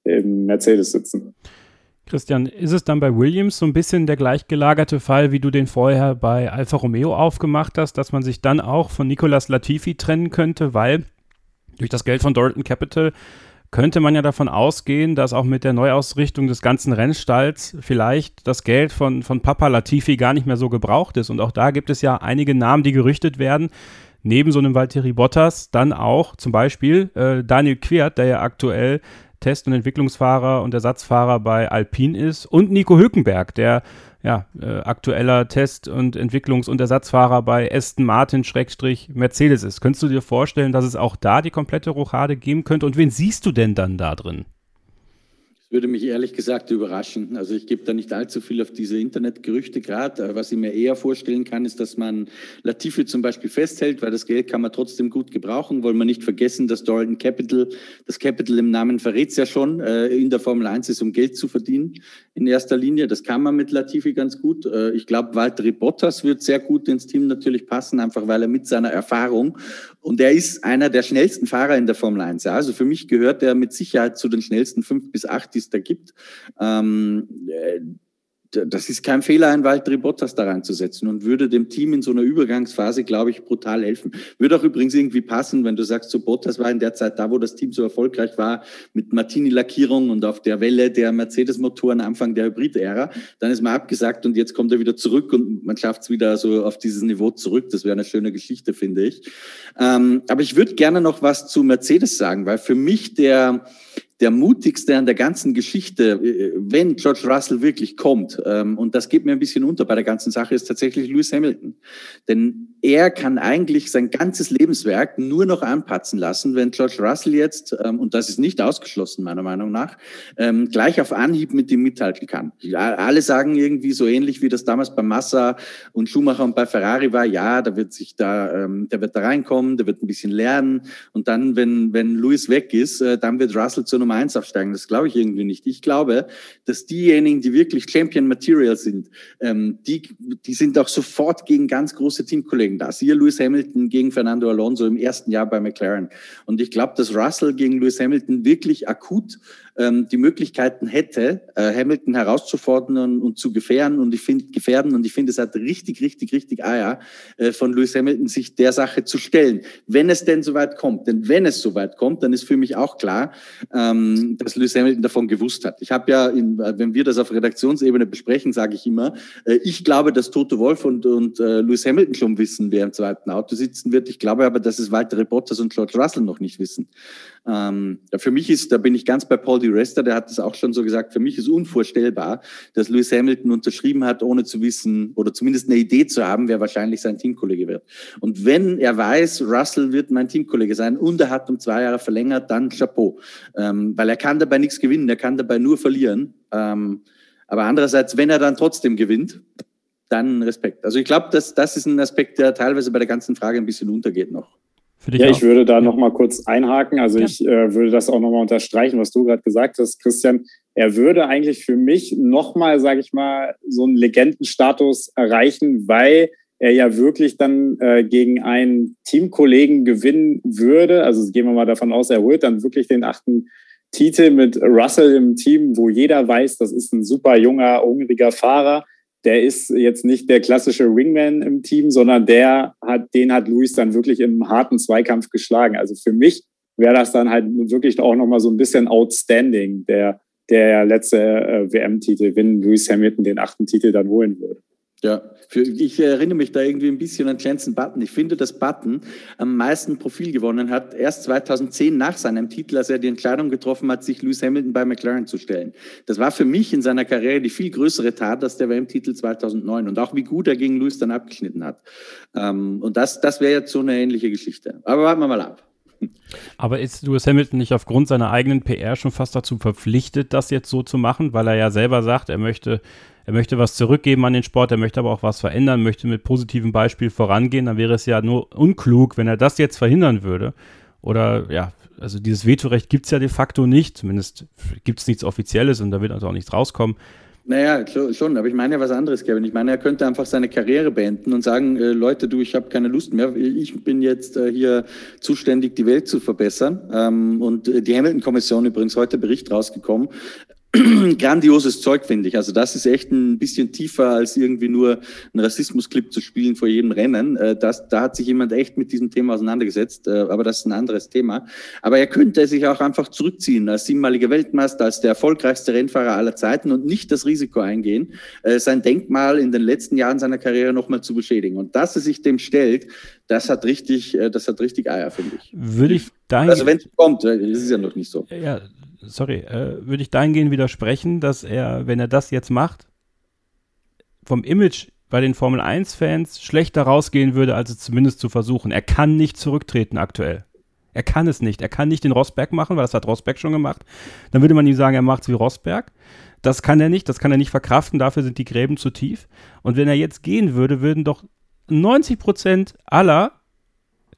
im Mercedes sitzen. Christian, ist es dann bei Williams so ein bisschen der gleichgelagerte Fall, wie du den vorher bei Alfa Romeo aufgemacht hast, dass man sich dann auch von Nicolas Latifi trennen könnte, weil durch das Geld von Dorton Capital könnte man ja davon ausgehen, dass auch mit der Neuausrichtung des ganzen Rennstalls vielleicht das Geld von, von Papa Latifi gar nicht mehr so gebraucht ist. Und auch da gibt es ja einige Namen, die gerüchtet werden. Neben so einem Valtteri Bottas dann auch zum Beispiel äh, Daniel Quiert, der ja aktuell Test- und Entwicklungsfahrer und Ersatzfahrer bei Alpine ist und Nico Hülkenberg, der ja, äh, aktueller Test- und Entwicklungs- und Ersatzfahrer bei Aston Martin Schrägstrich Mercedes ist. Könntest du dir vorstellen, dass es auch da die komplette Rochade geben könnte? Und wen siehst du denn dann da drin? Würde mich ehrlich gesagt überraschen. Also ich gebe da nicht allzu viel auf diese Internetgerüchte gerade. Was ich mir eher vorstellen kann, ist, dass man Latifi zum Beispiel festhält, weil das Geld kann man trotzdem gut gebrauchen. Wollen wir nicht vergessen, dass Dalton Capital, das Capital im Namen verrät es ja schon, äh, in der Formel 1 ist, um Geld zu verdienen in erster Linie. Das kann man mit Latifi ganz gut. Äh, ich glaube, Valtteri Bottas wird sehr gut ins Team natürlich passen, einfach weil er mit seiner Erfahrung und er ist einer der schnellsten Fahrer in der Formel 1. Ja. Also für mich gehört er mit Sicherheit zu den schnellsten fünf bis acht, die es da gibt. Ähm, äh, das ist kein Fehler, einen Valtteri Bottas da reinzusetzen und würde dem Team in so einer Übergangsphase, glaube ich, brutal helfen. Würde auch übrigens irgendwie passen, wenn du sagst, so Bottas war in der Zeit da, wo das Team so erfolgreich war, mit Martini-Lackierung und auf der Welle der Mercedes-Motoren Anfang der Hybrid-Ära. Dann ist man abgesagt und jetzt kommt er wieder zurück und man schafft es wieder so auf dieses Niveau zurück. Das wäre eine schöne Geschichte, finde ich. Ähm, aber ich würde gerne noch was zu Mercedes sagen, weil für mich der der mutigste an der ganzen Geschichte, äh, wenn George Russell wirklich kommt, ähm, und das geht mir ein bisschen unter bei der ganzen Sache, ist tatsächlich Lewis Hamilton. Denn er kann eigentlich sein ganzes Lebenswerk nur noch anpatzen lassen, wenn George Russell jetzt, ähm, und das ist nicht ausgeschlossen meiner Meinung nach, ähm, gleich auf Anhieb mit ihm mithalten kann. Alle sagen irgendwie so ähnlich, wie das damals bei Massa und Schumacher und bei Ferrari war, ja, da wird sich da, ähm, der wird da reinkommen, der wird ein bisschen lernen und dann, wenn, wenn Lewis weg ist, äh, dann wird Russell zur Nummer eins aufsteigen. Das glaube ich irgendwie nicht. Ich glaube, dass diejenigen, die wirklich Champion Material sind, die, die sind auch sofort gegen ganz große Teamkollegen gegen das. Hier Lewis Hamilton gegen Fernando Alonso im ersten Jahr bei McLaren. Und ich glaube, dass Russell gegen Lewis Hamilton wirklich akut ähm, die Möglichkeiten hätte, äh, Hamilton herauszufordern und, zu gefährden. Und ich finde, gefährden. Und ich finde, es hat richtig, richtig, richtig Eier äh, von Lewis Hamilton, sich der Sache zu stellen. Wenn es denn soweit kommt. Denn wenn es soweit kommt, dann ist für mich auch klar, ähm, dass Lewis Hamilton davon gewusst hat. Ich habe ja, in, wenn wir das auf Redaktionsebene besprechen, sage ich immer, äh, ich glaube, dass Toto Wolf und, und äh, Lewis Hamilton schon wissen, wer im zweiten Auto sitzen wird. Ich glaube aber, dass es weitere Bottas und George Russell noch nicht wissen. Ähm, ja, für mich ist, da bin ich ganz bei Paul Di Resta, der hat das auch schon so gesagt, für mich ist unvorstellbar, dass Lewis Hamilton unterschrieben hat, ohne zu wissen oder zumindest eine Idee zu haben, wer wahrscheinlich sein Teamkollege wird. Und wenn er weiß, Russell wird mein Teamkollege sein und er hat um zwei Jahre verlängert, dann Chapeau. Ähm, weil er kann dabei nichts gewinnen, er kann dabei nur verlieren. Ähm, aber andererseits, wenn er dann trotzdem gewinnt, dann Respekt. Also ich glaube, dass das ist ein Aspekt, der teilweise bei der ganzen Frage ein bisschen untergeht noch ja, auch? ich würde da ja. noch mal kurz einhaken. Also ja. ich äh, würde das auch noch mal unterstreichen, was du gerade gesagt hast, Christian. Er würde eigentlich für mich noch mal, sage ich mal, so einen Legendenstatus erreichen, weil er ja wirklich dann äh, gegen einen Teamkollegen gewinnen würde. Also gehen wir mal davon aus, er holt dann wirklich den achten Titel mit Russell im Team, wo jeder weiß, das ist ein super junger, hungriger Fahrer der ist jetzt nicht der klassische Wingman im Team, sondern der hat, den hat Luis dann wirklich im harten Zweikampf geschlagen. Also für mich wäre das dann halt wirklich auch nochmal so ein bisschen outstanding, der, der letzte äh, WM-Titel, wenn Lewis Hamilton den achten Titel dann holen würde. Ja, für, ich erinnere mich da irgendwie ein bisschen an Jensen Button. Ich finde, dass Button am meisten Profil gewonnen hat, erst 2010 nach seinem Titel, als er die Entscheidung getroffen hat, sich Lewis Hamilton bei McLaren zu stellen. Das war für mich in seiner Karriere die viel größere Tat als der WM-Titel 2009 und auch wie gut er gegen Lewis dann abgeschnitten hat. Ähm, und das, das wäre jetzt so eine ähnliche Geschichte. Aber warten wir mal ab. Aber ist Lewis Hamilton nicht aufgrund seiner eigenen PR schon fast dazu verpflichtet, das jetzt so zu machen, weil er ja selber sagt, er möchte er möchte was zurückgeben an den Sport, er möchte aber auch was verändern, möchte mit positivem Beispiel vorangehen, dann wäre es ja nur unklug, wenn er das jetzt verhindern würde. Oder ja, also dieses Vetorecht gibt es ja de facto nicht, zumindest gibt es nichts Offizielles und da wird also auch nichts rauskommen. Naja, schon, aber ich meine ja was anderes, Kevin. Ich meine, er könnte einfach seine Karriere beenden und sagen, äh, Leute, du, ich habe keine Lust mehr. Ich bin jetzt äh, hier zuständig, die Welt zu verbessern. Ähm, und äh, die Hamilton-Kommission übrigens heute Bericht rausgekommen, grandioses Zeug, finde ich. Also das ist echt ein bisschen tiefer als irgendwie nur ein Rassismusclip zu spielen vor jedem Rennen. Äh, das, da hat sich jemand echt mit diesem Thema auseinandergesetzt, äh, aber das ist ein anderes Thema. Aber er könnte sich auch einfach zurückziehen als siebenmaliger Weltmeister, als der erfolgreichste Rennfahrer aller Zeiten und nicht das Risiko eingehen, äh, sein Denkmal in den letzten Jahren seiner Karriere nochmal zu beschädigen. Und dass er sich dem stellt, das hat richtig, das hat richtig Eier, finde ich. Würde ich dahin Also wenn es kommt, ist es ja noch nicht so. Ja, sorry, äh, würde ich dahingehend widersprechen, dass er, wenn er das jetzt macht, vom Image bei den Formel 1-Fans schlechter rausgehen würde, als es zumindest zu versuchen. Er kann nicht zurücktreten aktuell. Er kann es nicht. Er kann nicht den Rosberg machen, weil das hat Rosberg schon gemacht. Dann würde man ihm sagen, er macht es wie Rosberg. Das kann er nicht, das kann er nicht verkraften, dafür sind die Gräben zu tief. Und wenn er jetzt gehen würde, würden doch 90 Prozent aller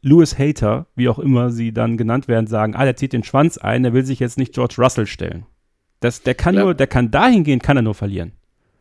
Lewis Hater, wie auch immer sie dann genannt werden, sagen, ah, der zieht den Schwanz ein, der will sich jetzt nicht George Russell stellen. Das, der kann ja. nur, der kann dahin gehen, kann er nur verlieren.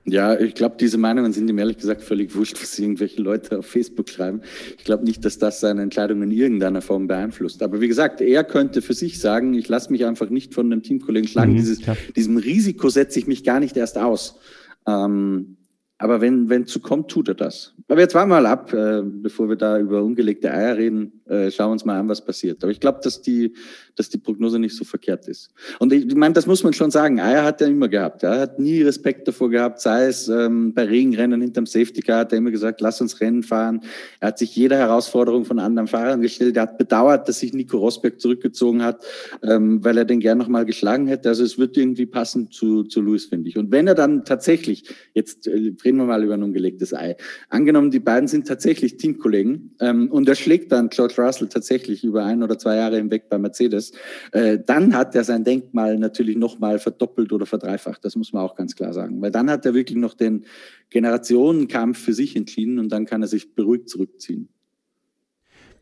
Ja, ich glaube, diese Meinungen sind ihm ehrlich gesagt völlig wurscht, was irgendwelche Leute auf Facebook schreiben. Ich glaube nicht, dass das seine Entscheidung in irgendeiner Form beeinflusst. Aber wie gesagt, er könnte für sich sagen, ich lasse mich einfach nicht von einem Teamkollegen schlagen. Mhm, Dieses, diesem Risiko setze ich mich gar nicht erst aus. Ähm, Aber wenn wenn zu kommt, tut er das. Aber jetzt warten wir mal ab, äh, bevor wir da über ungelegte Eier reden. Äh, schauen wir uns mal an, was passiert. Aber ich glaube, dass die, dass die Prognose nicht so verkehrt ist. Und ich, ich meine, das muss man schon sagen. Eier hat er immer gehabt. Er hat nie Respekt davor gehabt, sei es ähm, bei Regenrennen hinterm Safety Car, hat er immer gesagt, lass uns Rennen fahren. Er hat sich jeder Herausforderung von anderen Fahrern gestellt. Er hat bedauert, dass sich Nico Rosberg zurückgezogen hat, ähm, weil er den gern nochmal geschlagen hätte. Also es wird irgendwie passen zu, zu Lewis, finde ich. Und wenn er dann tatsächlich, jetzt äh, reden wir mal über ein ungelegtes Ei. Angenommen, die beiden sind tatsächlich Teamkollegen ähm, und er schlägt dann George Russell tatsächlich über ein oder zwei Jahre hinweg bei Mercedes, äh, dann hat er sein Denkmal natürlich nochmal verdoppelt oder verdreifacht. Das muss man auch ganz klar sagen. Weil dann hat er wirklich noch den Generationenkampf für sich entschieden und dann kann er sich beruhigt zurückziehen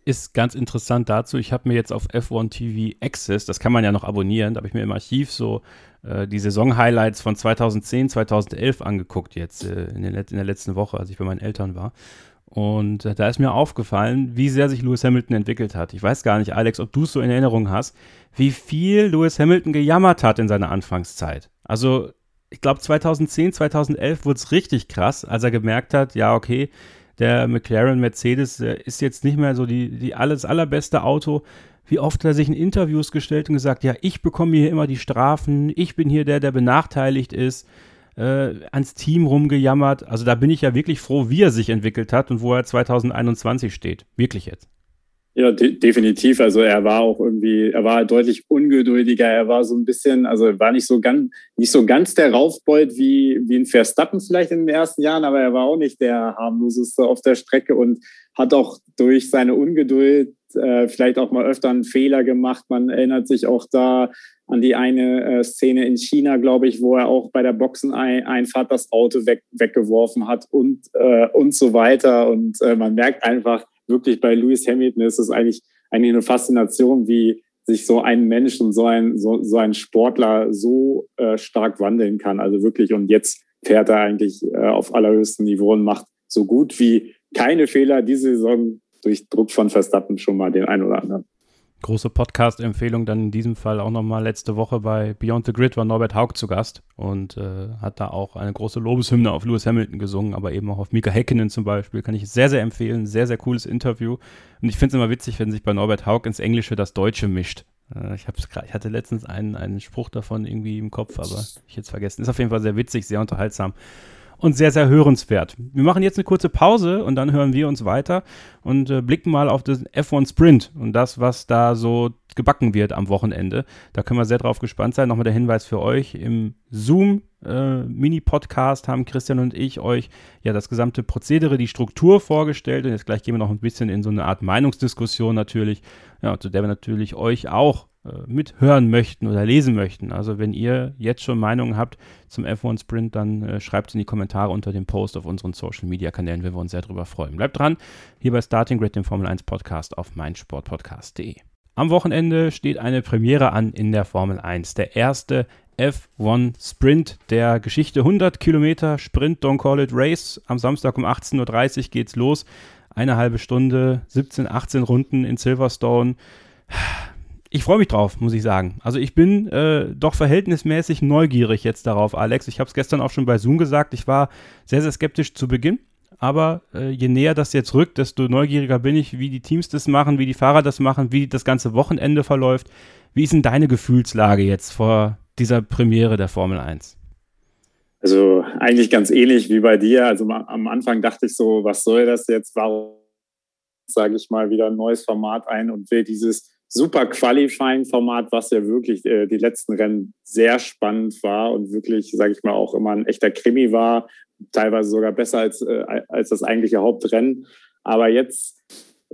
ist ganz interessant dazu. Ich habe mir jetzt auf F1 TV Access, das kann man ja noch abonnieren, da habe ich mir im Archiv so äh, die Saison-Highlights von 2010, 2011 angeguckt jetzt äh, in, in, der letzten Woche, als ich bei meinen Eltern war. Und äh, da ist mir aufgefallen, wie sehr sich Lewis Hamilton entwickelt hat. Ich weiß gar nicht, Alex, ob du es so in Erinnerung hast, wie viel Lewis Hamilton gejammert hat in seiner Anfangszeit. Also ich glaube 2010, 2011 wurde es richtig krass, als er gemerkt hat, ja okay, der McLaren Mercedes ist jetzt nicht mehr so die, die alles allerbeste Auto. Wie oft hat er sich in Interviews gestellt und gesagt, ja, ich bekomme hier immer die Strafen, ich bin hier der, der benachteiligt ist, äh, ans Team rumgejammert. Also da bin ich ja wirklich froh, wie er sich entwickelt hat und wo er 2021 steht. Wirklich jetzt. Ja, de definitiv. Also er war auch irgendwie, er war deutlich ungeduldiger. Er war so ein bisschen, also war nicht so ganz, nicht so ganz der Raufbold wie, wie ein Verstappen vielleicht in den ersten Jahren, aber er war auch nicht der harmloseste auf der Strecke und hat auch durch seine Ungeduld äh, vielleicht auch mal öfter einen Fehler gemacht. Man erinnert sich auch da an die eine äh, Szene in China, glaube ich, wo er auch bei der Boxeneinfahrt das Auto weg, weggeworfen hat und, äh, und so weiter. Und äh, man merkt einfach, wirklich bei Lewis Hamilton ist es eigentlich, eigentlich eine Faszination, wie sich so ein Mensch und so ein, so, so ein Sportler so äh, stark wandeln kann. Also wirklich, und jetzt fährt er eigentlich äh, auf allerhöchstem Niveau und macht so gut wie keine Fehler diese Saison durch Druck von Verstappen schon mal den einen oder anderen. Große Podcast-Empfehlung dann in diesem Fall auch nochmal letzte Woche bei Beyond the Grid war Norbert Haug zu Gast und äh, hat da auch eine große Lobeshymne auf Lewis Hamilton gesungen, aber eben auch auf Mika Häkkinen zum Beispiel. Kann ich sehr, sehr empfehlen. Sehr, sehr cooles Interview. Und ich finde es immer witzig, wenn sich bei Norbert Haug ins Englische das Deutsche mischt. Äh, ich, hab's ich hatte letztens einen, einen Spruch davon irgendwie im Kopf, aber ich jetzt vergessen. Ist auf jeden Fall sehr witzig, sehr unterhaltsam und sehr, sehr hörenswert. Wir machen jetzt eine kurze Pause und dann hören wir uns weiter und äh, blicken mal auf den F1 Sprint und das, was da so gebacken wird am Wochenende. Da können wir sehr drauf gespannt sein. Nochmal der Hinweis für euch. Im Zoom äh, haben Christian und ich euch ja das gesamte Prozedere, die Struktur vorgestellt und jetzt gleich gehen wir noch ein bisschen in so eine Art Meinungsdiskussion natürlich, ja, zu der wir natürlich euch auch mithören möchten oder lesen möchten. Also wenn ihr jetzt schon Meinungen habt zum F1 Sprint, dann äh, schreibt es in die Kommentare unter dem Post auf unseren Social Media Kanälen, wenn wir uns sehr darüber freuen. Bleibt dran, hier bei Starting Grid, dem Formel 1 Podcast auf meinsportpodcast.de. Am Wochenende steht eine Premiere an in der Formel 1. Der erste F1 Sprint der Geschichte. 100 Kilometer Sprint, don't call it race. Am Samstag um 18.30 Uhr geht's los. Eine halbe Stunde, 17, 18 Runden in Silverstone ich freue mich drauf, muss ich sagen. Also ich bin äh, doch verhältnismäßig neugierig jetzt darauf, Alex. Ich habe es gestern auch schon bei Zoom gesagt. Ich war sehr, sehr skeptisch zu Beginn. Aber äh, je näher das jetzt rückt, desto neugieriger bin ich, wie die Teams das machen, wie die Fahrer das machen, wie das ganze Wochenende verläuft. Wie ist denn deine Gefühlslage jetzt vor dieser Premiere der Formel 1? Also eigentlich ganz ähnlich wie bei dir. Also am Anfang dachte ich so, was soll das jetzt? Warum sage ich mal wieder ein neues Format ein und will dieses super Qualifying-Format, was ja wirklich äh, die letzten Rennen sehr spannend war und wirklich, sage ich mal, auch immer ein echter Krimi war, teilweise sogar besser als, äh, als das eigentliche Hauptrennen. Aber jetzt,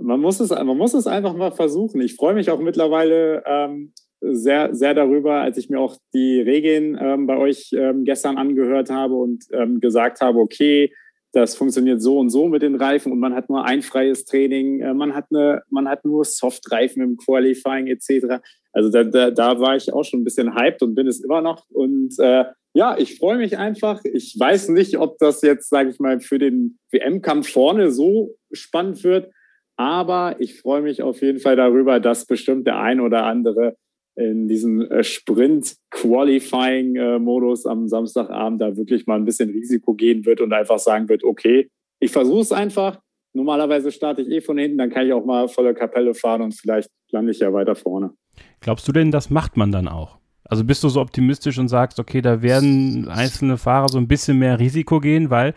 man muss es, man muss es einfach mal versuchen. Ich freue mich auch mittlerweile ähm, sehr, sehr darüber, als ich mir auch die Regeln ähm, bei euch ähm, gestern angehört habe und ähm, gesagt habe, okay, das funktioniert so und so mit den Reifen und man hat nur ein freies Training, äh, man hat, eine, man hat nur Soft-Reifen im Qualifying etc. Also da, da, da, war ich auch schon ein bisschen hyped und bin es immer noch. Und äh, ja, ich freue mich einfach. Ich weiß nicht, ob das jetzt, sage ich mal, für den WM-Kampf vorne so spannend wird, aber ich freue mich auf jeden Fall darüber, dass bestimmt der ein oder andere in diesem äh, Sprint-Qualifying-Modus am Samstagabend da wirklich mal ein bisschen Risiko gehen wird und einfach sagen wird, okay, ich versuche es einfach. Normalerweise starte ich eh von hinten, dann kann ich auch mal volle Kapelle fahren und vielleicht lande ich ja weiter vorne. Glaubst du denn, das macht man dann auch? Also bist du so optimistisch und sagst, okay, da werden einzelne Fahrer so ein bisschen mehr Risiko gehen, weil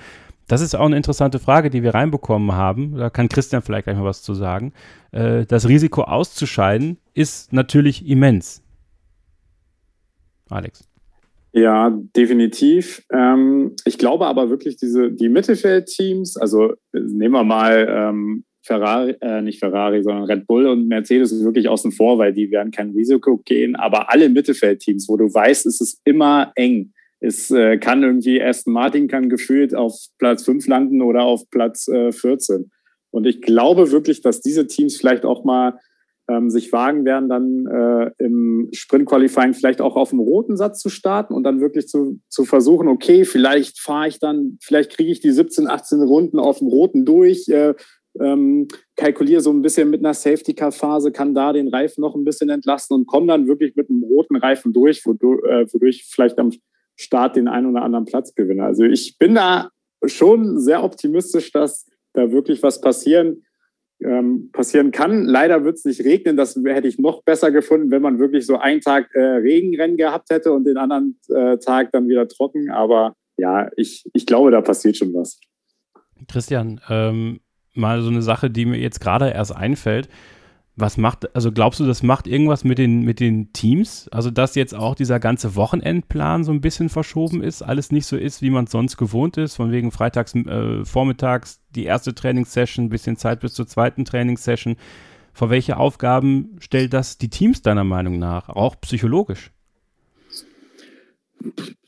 das ist auch eine interessante Frage, die wir reinbekommen haben. Da kann Christian vielleicht gleich mal was zu sagen. Äh, das Risiko auszuscheiden ist natürlich immens. Alex. Ja, definitiv. Ähm, ich glaube aber wirklich, diese, die Mittelfeldteams, also nehmen wir mal ähm, Ferrari, äh, nicht Ferrari, sondern Red Bull und Mercedes wirklich außen vor, weil die werden kein Risiko gehen. Aber alle Mittelfeldteams, wo du weißt, es ist immer eng. Es äh, kann irgendwie Aston Martin kann gefühlt auf Platz 5 landen oder auf Platz äh, 14. Und ich glaube wirklich, dass diese Teams vielleicht auch mal ähm, sich wagen werden, dann äh, im Sprint-Qualifying vielleicht auch auf dem roten Satz zu starten und dann wirklich zu, zu versuchen, okay, vielleicht fahre ich dann, vielleicht kriege ich die 17, 18 Runden auf dem roten durch, äh, ähm, kalkuliere so ein bisschen mit einer Safety-Car-Phase, kann da den Reifen noch ein bisschen entlasten und komme dann wirklich mit einem roten Reifen durch, wodurch, äh, wodurch ich vielleicht am Start den einen oder anderen Platz gewinne. Also ich bin da schon sehr optimistisch, dass da wirklich was passieren, ähm, passieren kann. Leider wird es nicht regnen. Das hätte ich noch besser gefunden, wenn man wirklich so einen Tag äh, Regenrennen gehabt hätte und den anderen äh, Tag dann wieder trocken. Aber ja, ich, ich glaube, da passiert schon was. Christian, ähm, mal so eine Sache, die mir jetzt gerade erst einfällt. Was macht, also glaubst du, das macht irgendwas mit den, mit den Teams? Also, dass jetzt auch dieser ganze Wochenendplan so ein bisschen verschoben ist, alles nicht so ist, wie man es sonst gewohnt ist, von wegen freitags, äh, vormittags die erste Trainingssession, bisschen Zeit bis zur zweiten Trainingssession. Vor welche Aufgaben stellt das die Teams deiner Meinung nach, auch psychologisch?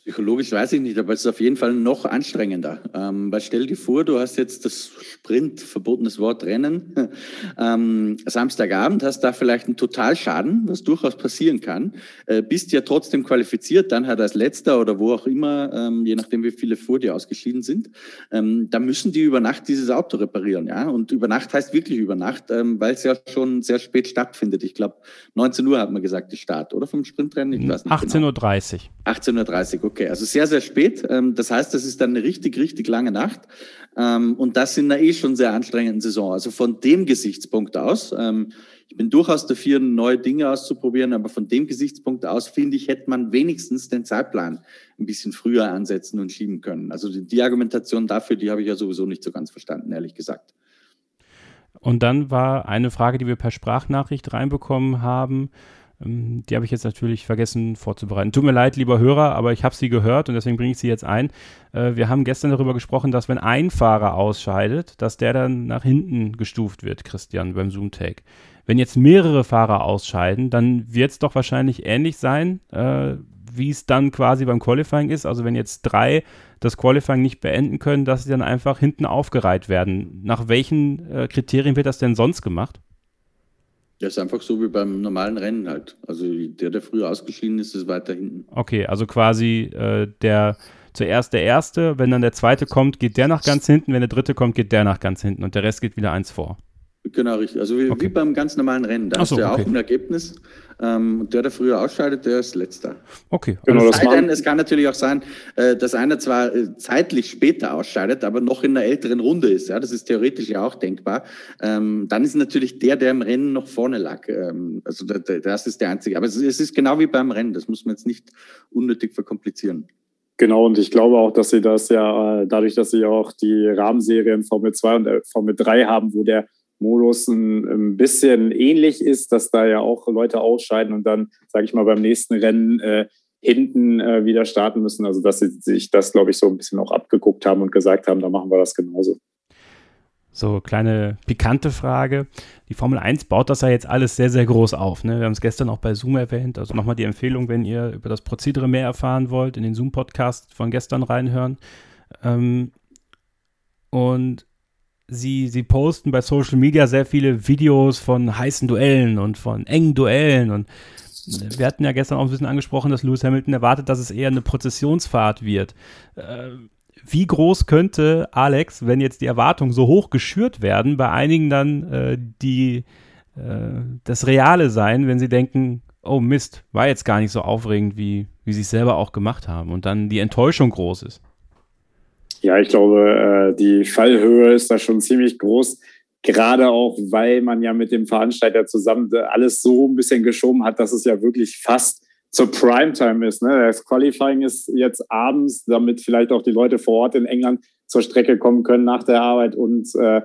Psychologisch weiß ich nicht, aber es ist auf jeden Fall noch anstrengender. Ähm, weil stell dir vor, du hast jetzt das Sprint, verbotenes Wort, Rennen, ähm, Samstagabend, hast da vielleicht einen Totalschaden, was durchaus passieren kann, äh, bist ja trotzdem qualifiziert, dann halt als Letzter oder wo auch immer, ähm, je nachdem wie viele vor dir ausgeschieden sind, ähm, da müssen die über Nacht dieses Auto reparieren, ja. Und über Nacht heißt wirklich über Nacht, ähm, weil es ja schon sehr spät stattfindet. Ich glaube, 19 Uhr hat man gesagt, die Start, oder vom Sprintrennen? Ich weiß nicht 18.30 genau. Uhr. 18.30 Uhr, okay. Okay, also sehr, sehr spät. Ähm, das heißt, das ist dann eine richtig, richtig lange Nacht. Ähm, und das in einer eh schon sehr anstrengenden Saison. Also von dem Gesichtspunkt aus, ähm, ich bin durchaus dafür, neue Dinge auszuprobieren, aber von dem Gesichtspunkt aus, finde ich, hätte man wenigstens den Zeitplan ein bisschen früher ansetzen und schieben können. Also die, die Argumentation dafür, die habe ich ja sowieso nicht so ganz verstanden, ehrlich gesagt. Und dann war eine Frage, die wir per Sprachnachricht reinbekommen haben. Ähm, die habe ich jetzt natürlich vergessen vorzubereiten. Tut mir leid, lieber Hörer, aber ich habe sie gehört und deswegen bringe ich sie jetzt ein. Äh, wir haben gestern darüber gesprochen, dass wenn ein Fahrer ausscheidet, dass der dann nach hinten gestuft wird, Christian, beim Zoom-Take. Wenn jetzt mehrere Fahrer ausscheiden, dann wird es doch wahrscheinlich ähnlich sein, äh, wie es dann quasi beim Qualifying ist. Also wenn jetzt drei das Qualifying nicht beenden können, dass sie dann einfach hinten aufgereiht werden. Nach welchen äh, Kriterien wird das denn sonst gemacht? Ja, ist einfach so wie beim normalen Rennen halt. Also der, der früher ausgeschieden ist, ist weiter hinten. Okay, also quasi äh, der zuerst der erste, wenn dann der zweite kommt, geht der nach ganz hinten, wenn der dritte kommt, geht der nach ganz hinten und der Rest geht wieder eins vor. Genau, richtig. Also wie, okay. wie beim ganz normalen Rennen. Da so, hast du ja okay. auch ein Ergebnis. Ähm, der, der früher ausscheidet, der ist letzter. Okay. Genau, das denn, es kann natürlich auch sein, äh, dass einer zwar äh, zeitlich später ausscheidet, aber noch in einer älteren Runde ist. Ja, das ist theoretisch ja auch denkbar. Ähm, dann ist natürlich der, der im Rennen noch vorne lag. Ähm, also das ist der einzige. Aber es ist genau wie beim Rennen. Das muss man jetzt nicht unnötig verkomplizieren. Genau, und ich glaube auch, dass sie das ja, äh, dadurch, dass sie auch die Rahmenserien Formel 2 und Formel 3 haben, wo der Modus ein, ein, bisschen ähnlich ist, dass da ja auch Leute ausscheiden und dann, sage ich mal, beim nächsten Rennen äh, hinten äh, wieder starten müssen. Also dass sie sich das, glaube ich, so ein bisschen auch abgeguckt haben und gesagt haben, da machen wir das genauso. So, kleine pikante Frage. Die Formel 1 baut das ja jetzt alles sehr, sehr groß auf. Ne? Wir haben es gestern auch bei Zoom erwähnt. Also nochmal die Empfehlung, wenn ihr über das Prozedere mehr erfahren wollt, in den Zoom-Podcast von gestern reinhören. Ähm, und sie, sie posten bei Social Media sehr viele Videos von heißen Duellen und von engen Duellen und wir hatten ja gestern auch ein bisschen angesprochen, dass Lewis Hamilton erwartet, dass es eher eine Prozessionsfahrt wird. Äh, wie groß könnte Alex, wenn jetzt die Erwartungen so hoch geschürt werden, bei einigen dann äh, die, äh, das Reale sein, wenn sie denken, oh Mist, war jetzt gar nicht so aufregend, wie, wie sie es selber auch gemacht haben und dann die Enttäuschung groß ist. Ja, ich glaube, äh, die Fallhöhe ist da schon ziemlich groß. Gerade auch, weil man ja mit dem Veranstalter zusammen alles so ein bisschen geschoben hat, dass es ja wirklich fast zur Primetime ist. Ne? Das Qualifying ist jetzt abends, damit vielleicht auch die Leute vor Ort in England zur Strecke kommen können nach der Arbeit. Und äh,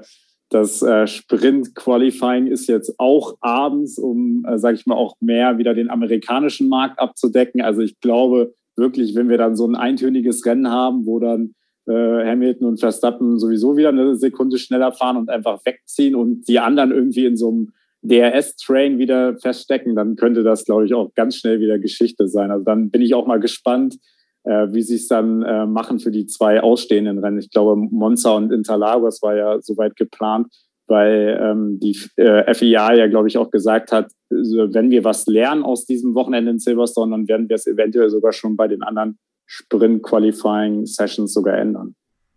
das äh, Sprint-Qualifying ist jetzt auch abends, um, äh, sage ich mal, auch mehr wieder den amerikanischen Markt abzudecken. Also ich glaube wirklich, wenn wir dann so ein eintöniges Rennen haben, wo dann Hamilton und Verstappen sowieso wieder eine Sekunde schneller fahren und einfach wegziehen und die anderen irgendwie in so einem DRS-Train wieder feststecken, dann könnte das, glaube ich, auch ganz schnell wieder Geschichte sein. Also dann bin ich auch mal gespannt, äh, wie sie es dann äh, machen für die zwei ausstehenden Rennen. Ich glaube, Monza und Interlagos war ja soweit geplant, weil ähm, die äh, FIA ja, glaube ich, auch gesagt hat, wenn wir was lernen aus diesem Wochenende in Silverstone, dann werden wir es eventuell sogar schon bei den anderen Sprint-Qualifying-Sessions sogar ändern.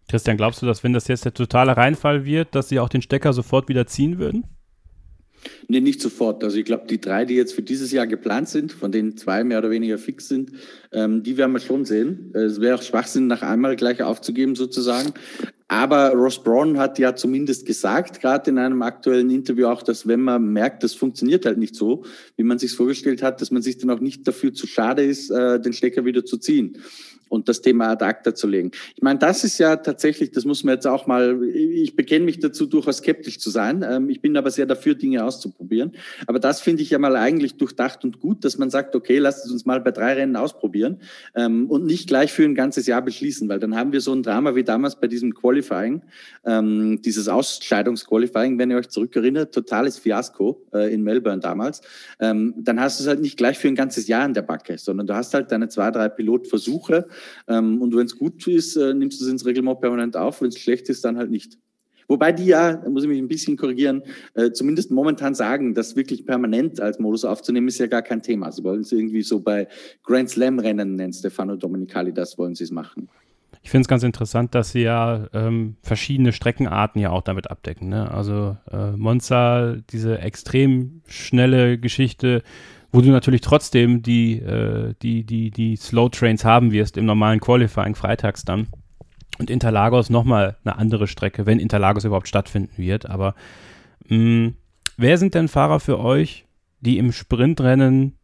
Christian, glaubst du, dass wenn das jetzt der totale Reinfall wird, dass sie auch den Stecker sofort wieder ziehen würden? Nee, nicht sofort. Also ich glaube, die drei, die jetzt für dieses Jahr geplant sind, von denen zwei mehr oder weniger fix sind, ähm, die werden wir schon sehen. Es wäre auch Schwachsinn, nach einmal gleich aufzugeben sozusagen. Aber Ross Braun hat ja zumindest gesagt, gerade in einem aktuellen Interview auch, dass wenn man merkt, das funktioniert halt nicht so, wie man sich vorgestellt hat, dass man sich dann auch nicht dafür zu schade ist, äh, den Stecker wieder zu ziehen und das Thema ad acta zu legen. Ich meine, das ist ja tatsächlich, das muss man jetzt auch mal, ich bekenne mich dazu, durchaus skeptisch zu sein. Ähm, ich bin aber sehr dafür, Dinge auszuprobieren. Aber das finde ich ja mal eigentlich durchdacht und gut, dass man sagt, okay, lasst es uns mal bei drei Rennen ausprobieren ähm, und nicht gleich für ein ganzes Jahr beschließen, weil dann haben wir so ein Drama wie damals bei diesem Qualifying, ähm, dieses Ausscheidungsqualifying, wenn ihr euch zurückerinnert, totales Fiasko äh, in Melbourne damals. Dann hast du es halt nicht gleich für ein ganzes Jahr in der Backe, sondern du hast halt deine zwei, drei Pilotversuche ähm, und wenn es gut ist, äh, nimmst du es ins Reglement permanent auf. Wenn es schlecht ist, dann halt nicht. Wobei die ja, da muss ich mich ein bisschen korrigieren, äh, zumindest momentan sagen, das wirklich permanent als Modus aufzunehmen, ist ja gar kein Thema. Sie wollen es irgendwie so bei Grand Slam-Rennen, nennt Stefano Domenicali, das wollen sie es machen. Ich finde es ganz interessant, dass sie ja ähm, verschiedene Streckenarten ja auch damit abdecken. Ne? Also äh, Monza, diese extrem schnelle Geschichte, wo du natürlich trotzdem die, äh, die, die, die Slow Trains haben wirst im normalen Qualifying freitags dann. Und Interlagos nochmal eine andere Strecke, wenn Interlagos überhaupt stattfinden wird. Aber mh, mm, wer sind denn Fahrer für euch, die im Sprintrennen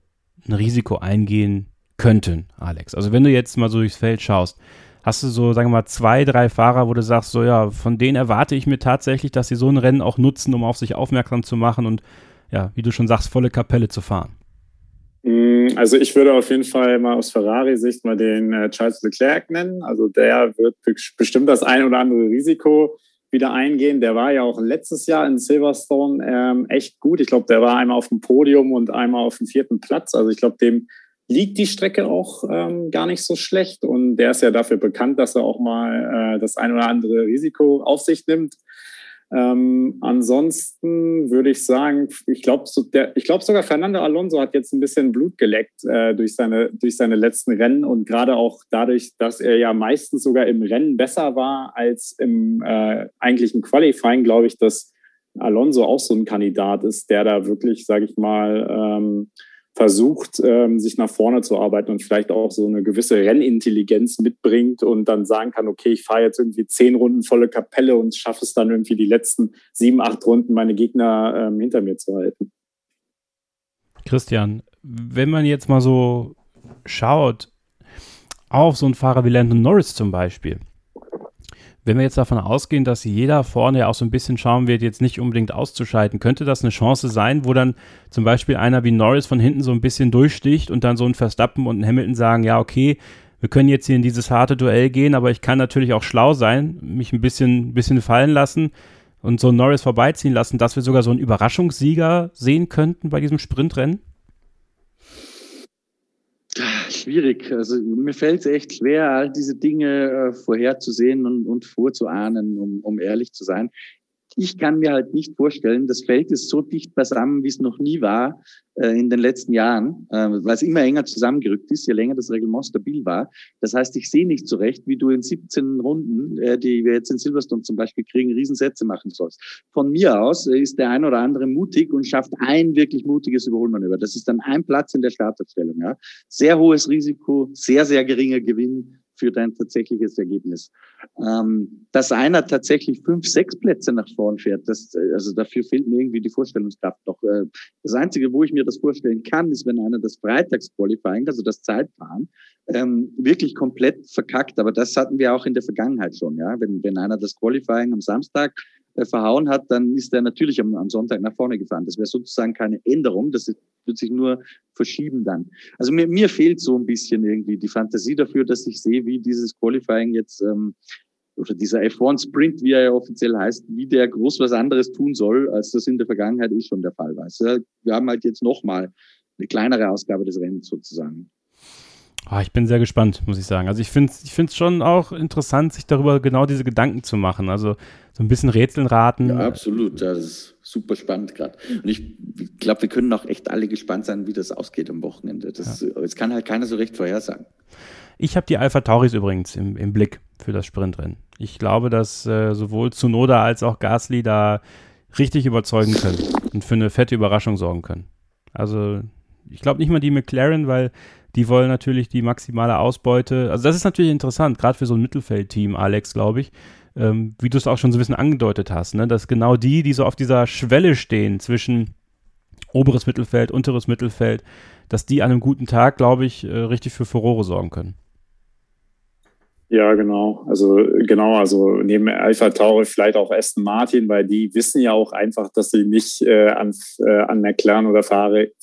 ein Risiko eingehen könnten, Alex? Also wenn du jetzt mal so durchs Feld schaust, hast du so, sagen wir mal, zwei, drei Fahrer, wo du sagst, so ja, von denen erwarte ich mir tatsächlich, dass sie so ein Rennen auch nutzen, um auf sich aufmerksam zu machen und ja, wie du schon sagst, volle Kapelle zu fahren. Mm, also ich würde auf jeden Fall mal aus Ferrari-Sicht mal den äh, Charles Leclerc nennen. Also der wird bestimmt das ein oder andere Risiko wieder eingehen. Der war ja auch letztes Jahr in Silverstone ähm, echt gut. Ich glaube, der war einmal auf dem Podium und einmal auf dem vierten Platz. Also ich glaube, dem liegt die Strecke auch ähm, gar nicht so schlecht. Und der ist ja dafür bekannt, dass er auch mal äh, das ein oder andere Risiko auf sich nimmt. Ähm, ansonsten würde ich sagen, ich glaube glaub sogar Fernando Alonso hat jetzt ein bisschen Blut geleckt äh, durch, seine, durch seine letzten Rennen und gerade auch dadurch, dass er ja meistens sogar im Rennen besser war als im äh, eigentlichen Qualifying, glaube ich, dass Alonso auch so ein Kandidat ist, der da wirklich, sage ich mal, ähm, versucht, ähm, sich nach vorne zu arbeiten und vielleicht auch so eine gewisse Rennintelligenz mitbringt und dann sagen kann, okay, ich fahre jetzt irgendwie zehn Runden volle Kapelle und schaffe es dann irgendwie die letzten sieben, acht Runden meine Gegner ähm, hinter mir zu halten. Christian, wenn man jetzt mal so schaut auf so einen Fahrer wie Landon Norris zum Beispiel, wenn wir jetzt davon ausgehen, dass jeder vorne ja auch so ein bisschen schauen wird, jetzt nicht unbedingt auszuschalten, könnte das eine Chance sein, wo dann zum Beispiel einer wie Norris von hinten so ein bisschen durchsticht und dann so ein Verstappen und ein Hamilton sagen, ja, okay, wir können jetzt hier in dieses harte Duell gehen, aber ich kann natürlich auch schlau sein, mich ein bisschen, bisschen fallen lassen und so Norris vorbeiziehen lassen, dass wir sogar so einen Überraschungssieger sehen könnten bei diesem Sprintrennen? Schwierig. Also mir fällt es echt schwer, all diese Dinge äh, vorherzusehen und, und vorzuahnen, um, um ehrlich zu sein. Ich kann mir halt nicht vorstellen, das Feld ist so dicht beisammen, wie es noch nie war äh, in den letzten Jahren, äh, weil es immer enger zusammengerückt ist, je länger das Reglement stabil war. Das heißt, ich sehe nicht so recht, wie du in 17 Runden, äh, die wir jetzt in Silverstone zum Beispiel kriegen, Riesensätze machen sollst. Von mir aus äh, ist der ein oder andere mutig und schafft ein wirklich mutiges Überholmanöver. Das ist dann ein Platz in der Startaufstellung. Ja. Sehr hohes Risiko, sehr, sehr geringer Gewinn für dein tatsächliches Ergebnis. Ähm, dass einer tatsächlich fünf, sechs Plätze nach vorn fährt, das, also dafür fehlt mir irgendwie die Vorstellungskraft noch. Äh, das Einzige, wo ich mir das vorstellen kann, ist, wenn einer das Freitagsqualifying, also das Zeitfahren, ähm, wirklich komplett verkackt. Aber das hatten wir auch in der Vergangenheit schon. Ja, wenn, wenn einer das Qualifying am Samstag äh, verhauen hat, dann ist er natürlich am, am Sonntag nach vorne gefahren. Das wäre sozusagen keine Änderung, das wird sich nur verschieben dann. Also mir, mir fehlt so ein bisschen irgendwie die Fantasie dafür, dass ich sehe, wie dieses Qualifying jetzt ähm, oder dieser F1 Sprint, wie er ja offiziell heißt, wie der groß was anderes tun soll, als das in der Vergangenheit eh schon der Fall war. Also wir haben halt jetzt nochmal eine kleinere Ausgabe des Rennens sozusagen. Oh, ich bin sehr gespannt, muss ich sagen. Also ich finde es ich find's schon auch interessant, sich darüber genau diese Gedanken zu machen. Also so ein bisschen Rätseln raten. Ja, absolut. Das ist super spannend gerade. Und ich glaube, wir können auch echt alle gespannt sein, wie das ausgeht am Wochenende. Das, ja. Jetzt kann halt keiner so recht vorhersagen. Ich habe die Alpha Tauris übrigens im, im, Blick für das Sprintrennen. Ich glaube, dass äh, sowohl Tsunoda als auch Gasly da richtig überzeugen können und für eine fette Überraschung sorgen können. Also ich glaube nicht mal die McLaren, weil die wollen natürlich die maximale Ausbeute. Also das ist natürlich interessant, gerade für so ein Mittelfeldteam, Alex, glaube ich. Ähm, wie du es auch schon so ein bisschen angedeutet hast, ne? dass genau die, die so auf dieser Schwelle stehen zwischen oberes Mittelfeld, unteres Mittelfeld, dass die an einem guten Tag, glaube ich, äh, richtig für Furore sorgen können. Ja, genau. Also genau, also neben Alpha Tauri vielleicht auch Aston Martin, weil die wissen ja auch einfach, dass sie nicht äh, an, äh, an McLaren oder Ferrari,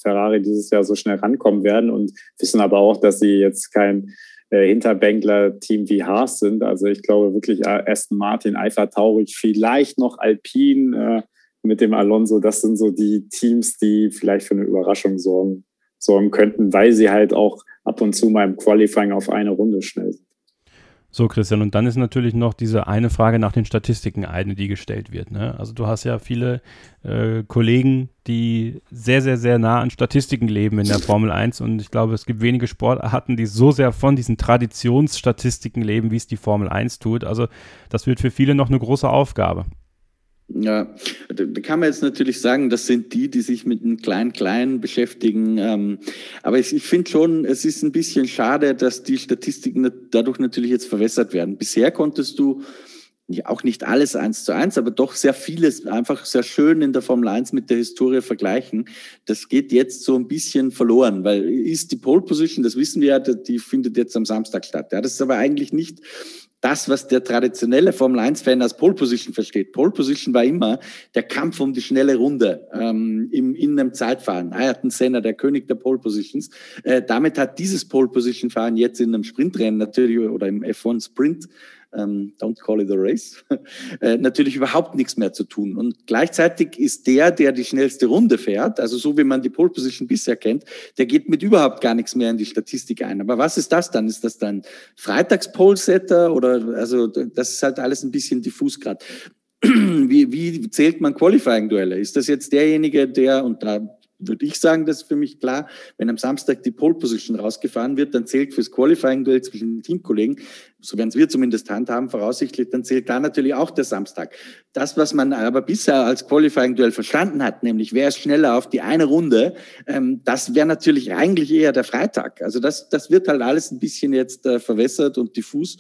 dieses Jahr so schnell rankommen werden und wissen aber auch, dass sie jetzt kein äh, Hinterbänkler-Team wie Haas sind. Also ich glaube wirklich äh, Aston Martin, Alpha Tauri, vielleicht noch Alpine äh, mit dem Alonso. Das sind so die Teams, die vielleicht für eine Überraschung sorgen, sorgen könnten, weil sie halt auch ab und zu mal im Qualifying auf eine Runde schnell sind. So, Christian, und dann ist natürlich noch diese eine Frage nach den Statistiken eine, die gestellt wird. Ne? Also du hast ja viele äh, Kollegen, die sehr, sehr, sehr nah an Statistiken leben in der Formel 1 und ich glaube, es gibt wenige Sportarten, die so sehr von diesen Traditionsstatistiken leben, wie es die Formel 1 tut. Also das wird für viele noch eine große Aufgabe. Ja, da kann man jetzt natürlich sagen, das sind die, die sich mit einem Klein-Klein beschäftigen. Ähm, aber ich, ich finde schon, es ist ein bisschen schade, dass die Statistiken dadurch natürlich jetzt verwässert werden. Bisher konntest du auch nicht alles eins zu eins, aber doch sehr vieles einfach sehr schön in der Formel 1 mit der Historie vergleichen. Das geht jetzt so ein bisschen verloren, weil ist die Pole Position, das wissen wir ja, die findet jetzt am Samstag statt. Ja, das ist aber eigentlich nicht das, was der traditionelle Formel-1-Fan als Pole Position versteht. Pole Position war immer der Kampf um die schnelle Runde ähm, im, in einem Zeitfahren. Ayrton Senna, der König der Pole Positions. Äh, damit hat dieses Pole Position-Fahren jetzt in einem Sprintrennen natürlich oder im F1 Sprint ähm, don't call it a race, äh, natürlich überhaupt nichts mehr zu tun. Und gleichzeitig ist der, der die schnellste Runde fährt, also so wie man die Pole Position bisher kennt, der geht mit überhaupt gar nichts mehr in die Statistik ein. Aber was ist das dann? Ist das dann Freitags-Pole-Setter oder, also das ist halt alles ein bisschen diffus gerade. Wie, wie zählt man Qualifying-Duelle? Ist das jetzt derjenige, der, und da würde ich sagen, das ist für mich klar, wenn am Samstag die Pole Position rausgefahren wird, dann zählt fürs Qualifying-Duell zwischen den Teamkollegen, so werden es wir zumindest handhaben, voraussichtlich, dann zählt da natürlich auch der Samstag. Das, was man aber bisher als Qualifying-Duell verstanden hat, nämlich wer ist schneller auf die eine Runde, ähm, das wäre natürlich eigentlich eher der Freitag. Also das, das wird halt alles ein bisschen jetzt äh, verwässert und diffus.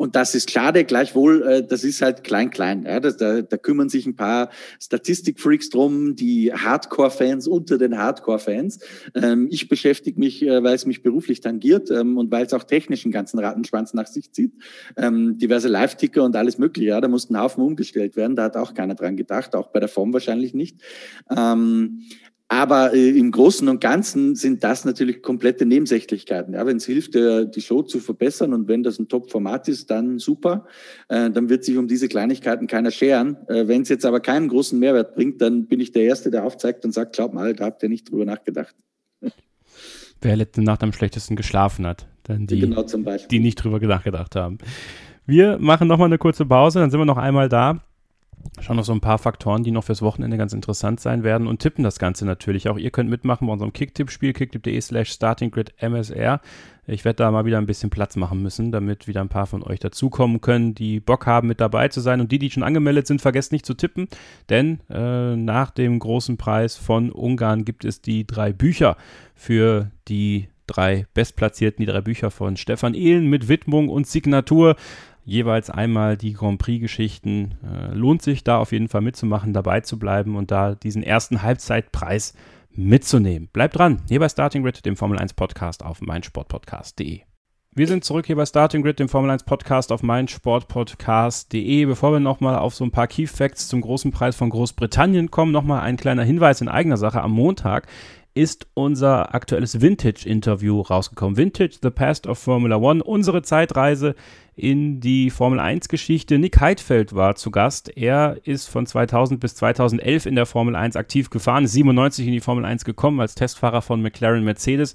Und das ist schade, gleichwohl, äh, das ist halt klein-klein. Ja, da, da kümmern sich ein paar Statistikfreaks drum, die Hardcore-Fans unter den Hardcore-Fans. Ähm, ich beschäftige mich, äh, weil es mich beruflich tangiert ähm, und weil es auch technisch einen ganzen Rattenschwanz nach sich zieht. Ähm, diverse Live-Ticker und alles mögliche. Ja, da mussten Haufen umgestellt werden. Da hat auch keiner dran gedacht, auch bei der Form wahrscheinlich nicht. Aber äh, im Großen und Ganzen sind das natürlich komplette Nebensächlichkeiten. Ja, wenn es hilft, äh, die Show zu verbessern und wenn das ein Top-Format ist, dann super. Äh, dann wird sich um diese Kleinigkeiten keiner scheren. Äh, wenn es jetzt aber keinen großen Mehrwert bringt, dann bin ich der Erste, der aufzeigt und sagt, glaub mal, da habt ihr nicht drüber nachgedacht. Wer letzte Nacht am schlechtesten geschlafen hat. Dann die, genau die nicht drüber nachgedacht haben. Wir machen nochmal eine kurze Pause, dann sind wir noch einmal da Schauen noch so ein paar Faktoren, die noch fürs Wochenende ganz interessant sein werden und tippen das Ganze natürlich. Auch ihr könnt mitmachen bei unserem Kicktipp-Spiel, kicktipp.de slash startinggridmsr. Ich werde da mal wieder ein bisschen Platz machen müssen, damit wieder ein paar von euch dazukommen können, die Bock haben, mit dabei zu sein. Und die, die schon angemeldet sind, vergesst nicht zu tippen, denn äh, nach dem großen Preis von Ungarn gibt es die drei Bücher für die drei Bestplatzierten, die drei Bücher von Stefan Ehlen mit Widmung und Signatur jeweils einmal die Grand Prix-Geschichten. Äh, lohnt sich da auf jeden Fall mitzumachen, dabei zu bleiben und da diesen ersten Halbzeitpreis mitzunehmen. Bleibt dran, hier bei Starting Grid, dem Formel 1 Podcast auf meinsportpodcast.de. Wir sind zurück hier bei Starting Grid, dem Formel 1 Podcast auf meinsportpodcast.de. Bevor wir nochmal auf so ein paar Key Facts zum großen Preis von Großbritannien kommen, nochmal ein kleiner Hinweis in eigener Sache. Am Montag ist unser aktuelles Vintage-Interview rausgekommen. Vintage, The Past of Formula One, unsere Zeitreise in die Formel 1-Geschichte. Nick Heidfeld war zu Gast. Er ist von 2000 bis 2011 in der Formel 1 aktiv gefahren, ist 97 in die Formel 1 gekommen als Testfahrer von McLaren Mercedes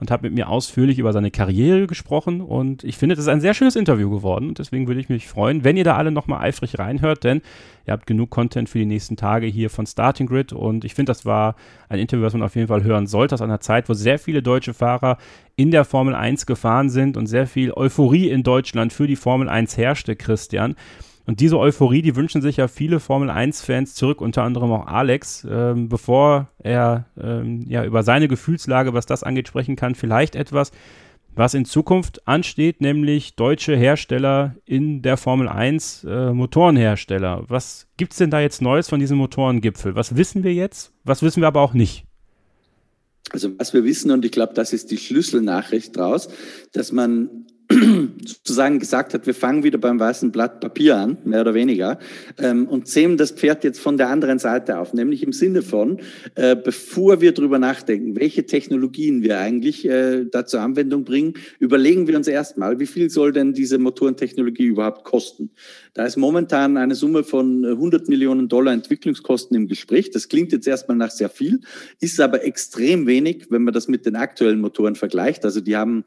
und hat mit mir ausführlich über seine Karriere gesprochen. Und ich finde, das ist ein sehr schönes Interview geworden. Und deswegen würde ich mich freuen, wenn ihr da alle nochmal eifrig reinhört, denn ihr habt genug Content für die nächsten Tage hier von Starting Grid. Und ich finde, das war ein Interview, was man auf jeden Fall hören sollte, aus einer Zeit, wo sehr viele deutsche Fahrer in der Formel 1 gefahren sind und sehr viel Euphorie in Deutschland für die Formel 1 herrschte, Christian. Und diese Euphorie, die wünschen sich ja viele Formel 1-Fans zurück, unter anderem auch Alex, ähm, bevor er ähm, ja über seine Gefühlslage, was das angeht, sprechen kann. Vielleicht etwas, was in Zukunft ansteht, nämlich deutsche Hersteller in der Formel 1, äh, Motorenhersteller. Was gibt es denn da jetzt Neues von diesem Motorengipfel? Was wissen wir jetzt? Was wissen wir aber auch nicht? Also was wir wissen, und ich glaube, das ist die Schlüsselnachricht draus, dass man sozusagen gesagt hat, wir fangen wieder beim weißen Blatt Papier an, mehr oder weniger, ähm, und zähmen das Pferd jetzt von der anderen Seite auf, nämlich im Sinne von, äh, bevor wir darüber nachdenken, welche Technologien wir eigentlich äh, da zur Anwendung bringen, überlegen wir uns erstmal, wie viel soll denn diese Motorentechnologie überhaupt kosten? Da ist momentan eine Summe von 100 Millionen Dollar Entwicklungskosten im Gespräch. Das klingt jetzt erstmal nach sehr viel, ist aber extrem wenig, wenn man das mit den aktuellen Motoren vergleicht. Also die haben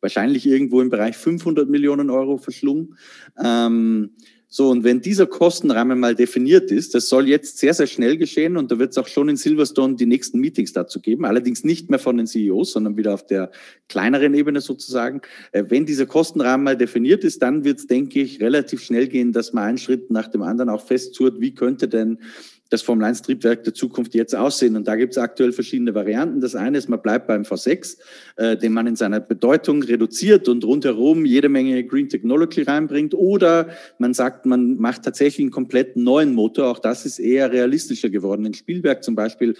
wahrscheinlich irgendwo im Bereich 500 Millionen Euro verschlungen. Ähm, so, und wenn dieser Kostenrahmen mal definiert ist, das soll jetzt sehr, sehr schnell geschehen und da wird es auch schon in Silverstone die nächsten Meetings dazu geben, allerdings nicht mehr von den CEOs, sondern wieder auf der kleineren Ebene sozusagen. Äh, wenn dieser Kostenrahmen mal definiert ist, dann wird es, denke ich, relativ schnell gehen, dass man einen Schritt nach dem anderen auch festzurrt, wie könnte denn das Formel-1-Triebwerk der Zukunft jetzt aussehen. Und da gibt es aktuell verschiedene Varianten. Das eine ist, man bleibt beim V6, äh, den man in seiner Bedeutung reduziert und rundherum jede Menge Green Technology reinbringt. Oder man sagt, man macht tatsächlich einen komplett neuen Motor. Auch das ist eher realistischer geworden. In Spielberg zum Beispiel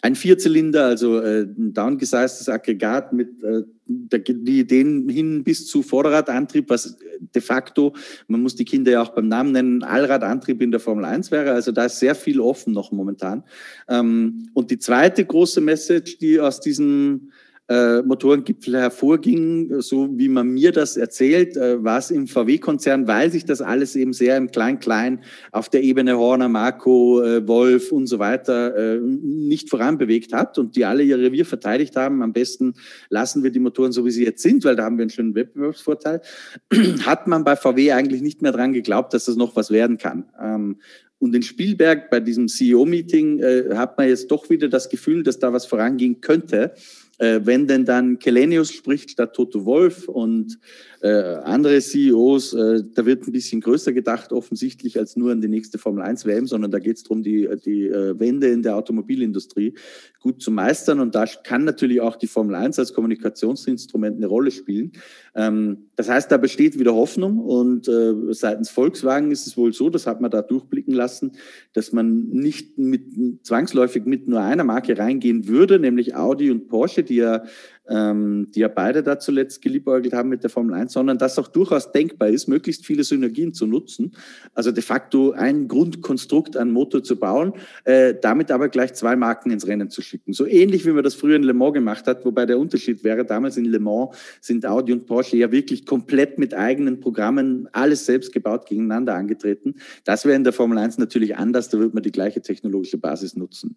ein Vierzylinder, also äh, ein downgesiztes Aggregat mit äh, die Ideen hin bis zu Vorderradantrieb, was de facto, man muss die Kinder ja auch beim Namen nennen, Allradantrieb in der Formel 1 wäre. Also da ist sehr viel offen noch momentan. Ähm, und die zweite große Message, die aus diesem äh, Motorengipfel hervorging, so wie man mir das erzählt, äh, war es im VW-Konzern, weil sich das alles eben sehr im Klein-Klein auf der Ebene Horner, Marco, äh, Wolf und so weiter äh, nicht voranbewegt hat und die alle ihr Revier verteidigt haben. Am besten lassen wir die Motoren so, wie sie jetzt sind, weil da haben wir einen schönen Wettbewerbsvorteil. hat man bei VW eigentlich nicht mehr dran geglaubt, dass das noch was werden kann. Ähm, und in Spielberg bei diesem CEO-Meeting äh, hat man jetzt doch wieder das Gefühl, dass da was vorangehen könnte. Äh, wenn denn dann Kelenius spricht statt Toto Wolf und äh, andere CEOs, äh, da wird ein bisschen größer gedacht, offensichtlich als nur an die nächste Formel 1 WM, sondern da geht es darum, die, die äh, Wende in der Automobilindustrie gut zu meistern. Und da kann natürlich auch die Formel 1 als Kommunikationsinstrument eine Rolle spielen. Ähm, das heißt, da besteht wieder Hoffnung und äh, seitens Volkswagen ist es wohl so, das hat man da durchblicken lassen, dass man nicht mit, zwangsläufig mit nur einer Marke reingehen würde, nämlich Audi und Porsche, die ja ähm, die ja beide da zuletzt geliebäugelt haben mit der Formel 1, sondern dass auch durchaus denkbar ist, möglichst viele Synergien zu nutzen. Also de facto ein Grundkonstrukt an Motor zu bauen, äh, damit aber gleich zwei Marken ins Rennen zu schicken. So ähnlich wie man das früher in Le Mans gemacht hat, wobei der Unterschied wäre, damals in Le Mans sind Audi und Porsche ja wirklich komplett mit eigenen Programmen, alles selbst gebaut, gegeneinander angetreten. Das wäre in der Formel 1 natürlich anders, da würde man die gleiche technologische Basis nutzen.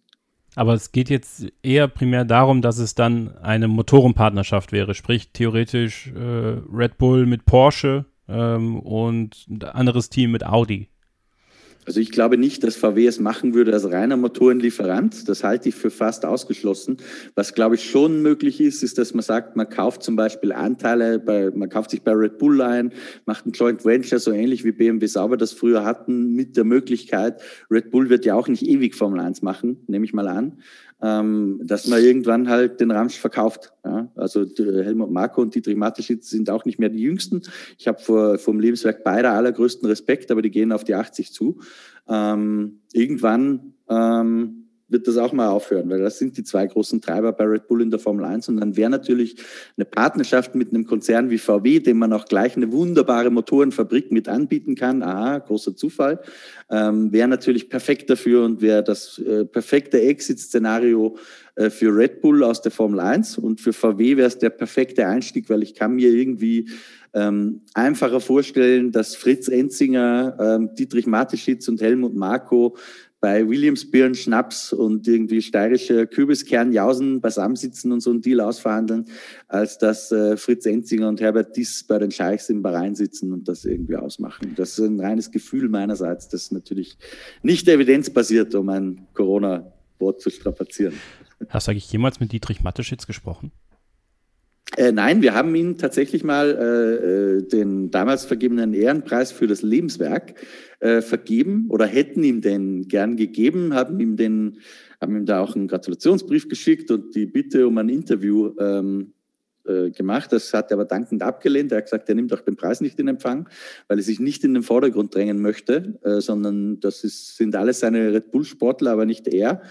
Aber es geht jetzt eher primär darum, dass es dann eine Motorenpartnerschaft wäre, sprich theoretisch äh, Red Bull mit Porsche ähm, und ein anderes Team mit Audi. Also ich glaube nicht, dass VW es machen würde als reiner Motorenlieferant. Das halte ich für fast ausgeschlossen. Was glaube ich schon möglich ist, ist, dass man sagt, man kauft zum Beispiel Anteile, bei, man kauft sich bei Red Bull ein, macht ein Joint Venture, so ähnlich wie BMW Sauber das früher hatten, mit der Möglichkeit, Red Bull wird ja auch nicht ewig Formel 1 machen, nehme ich mal an ähm, dass man irgendwann halt den Ramsch verkauft. Ja? Also Helmut Marko und Dietrich Mateschitz sind auch nicht mehr die Jüngsten. Ich habe vor vom Lebenswerk beider allergrößten Respekt, aber die gehen auf die 80 zu. Ähm, irgendwann ähm, wird das auch mal aufhören, weil das sind die zwei großen Treiber bei Red Bull in der Formel 1. Und dann wäre natürlich eine Partnerschaft mit einem Konzern wie VW, dem man auch gleich eine wunderbare Motorenfabrik mit anbieten kann. Aha, großer Zufall. Ähm, wäre natürlich perfekt dafür und wäre das äh, perfekte Exit-Szenario äh, für Red Bull aus der Formel 1. Und für VW wäre es der perfekte Einstieg, weil ich kann mir irgendwie ähm, einfacher vorstellen, dass Fritz Enzinger, ähm, Dietrich Mateschitz und Helmut Marko bei Williams Birn Schnaps und irgendwie steirische Kürbiskernjausen beisammensitzen und so einen Deal ausverhandeln, als dass äh, Fritz Enzinger und Herbert Diss bei den Scheichs im Bahrain sitzen und das irgendwie ausmachen. Das ist ein reines Gefühl meinerseits, das natürlich nicht evidenzbasiert, um ein Corona-Wort zu strapazieren. Hast du eigentlich jemals mit Dietrich Matteschitz gesprochen? Äh, nein, wir haben ihm tatsächlich mal äh, äh, den damals vergebenen Ehrenpreis für das Lebenswerk äh, vergeben oder hätten ihm den gern gegeben, haben ihm den, haben ihm da auch einen Gratulationsbrief geschickt und die Bitte um ein Interview ähm, äh, gemacht. Das hat er aber dankend abgelehnt. Er hat gesagt, er nimmt auch den Preis nicht in Empfang, weil er sich nicht in den Vordergrund drängen möchte, äh, sondern das ist, sind alles seine Red Bull-Sportler, aber nicht er.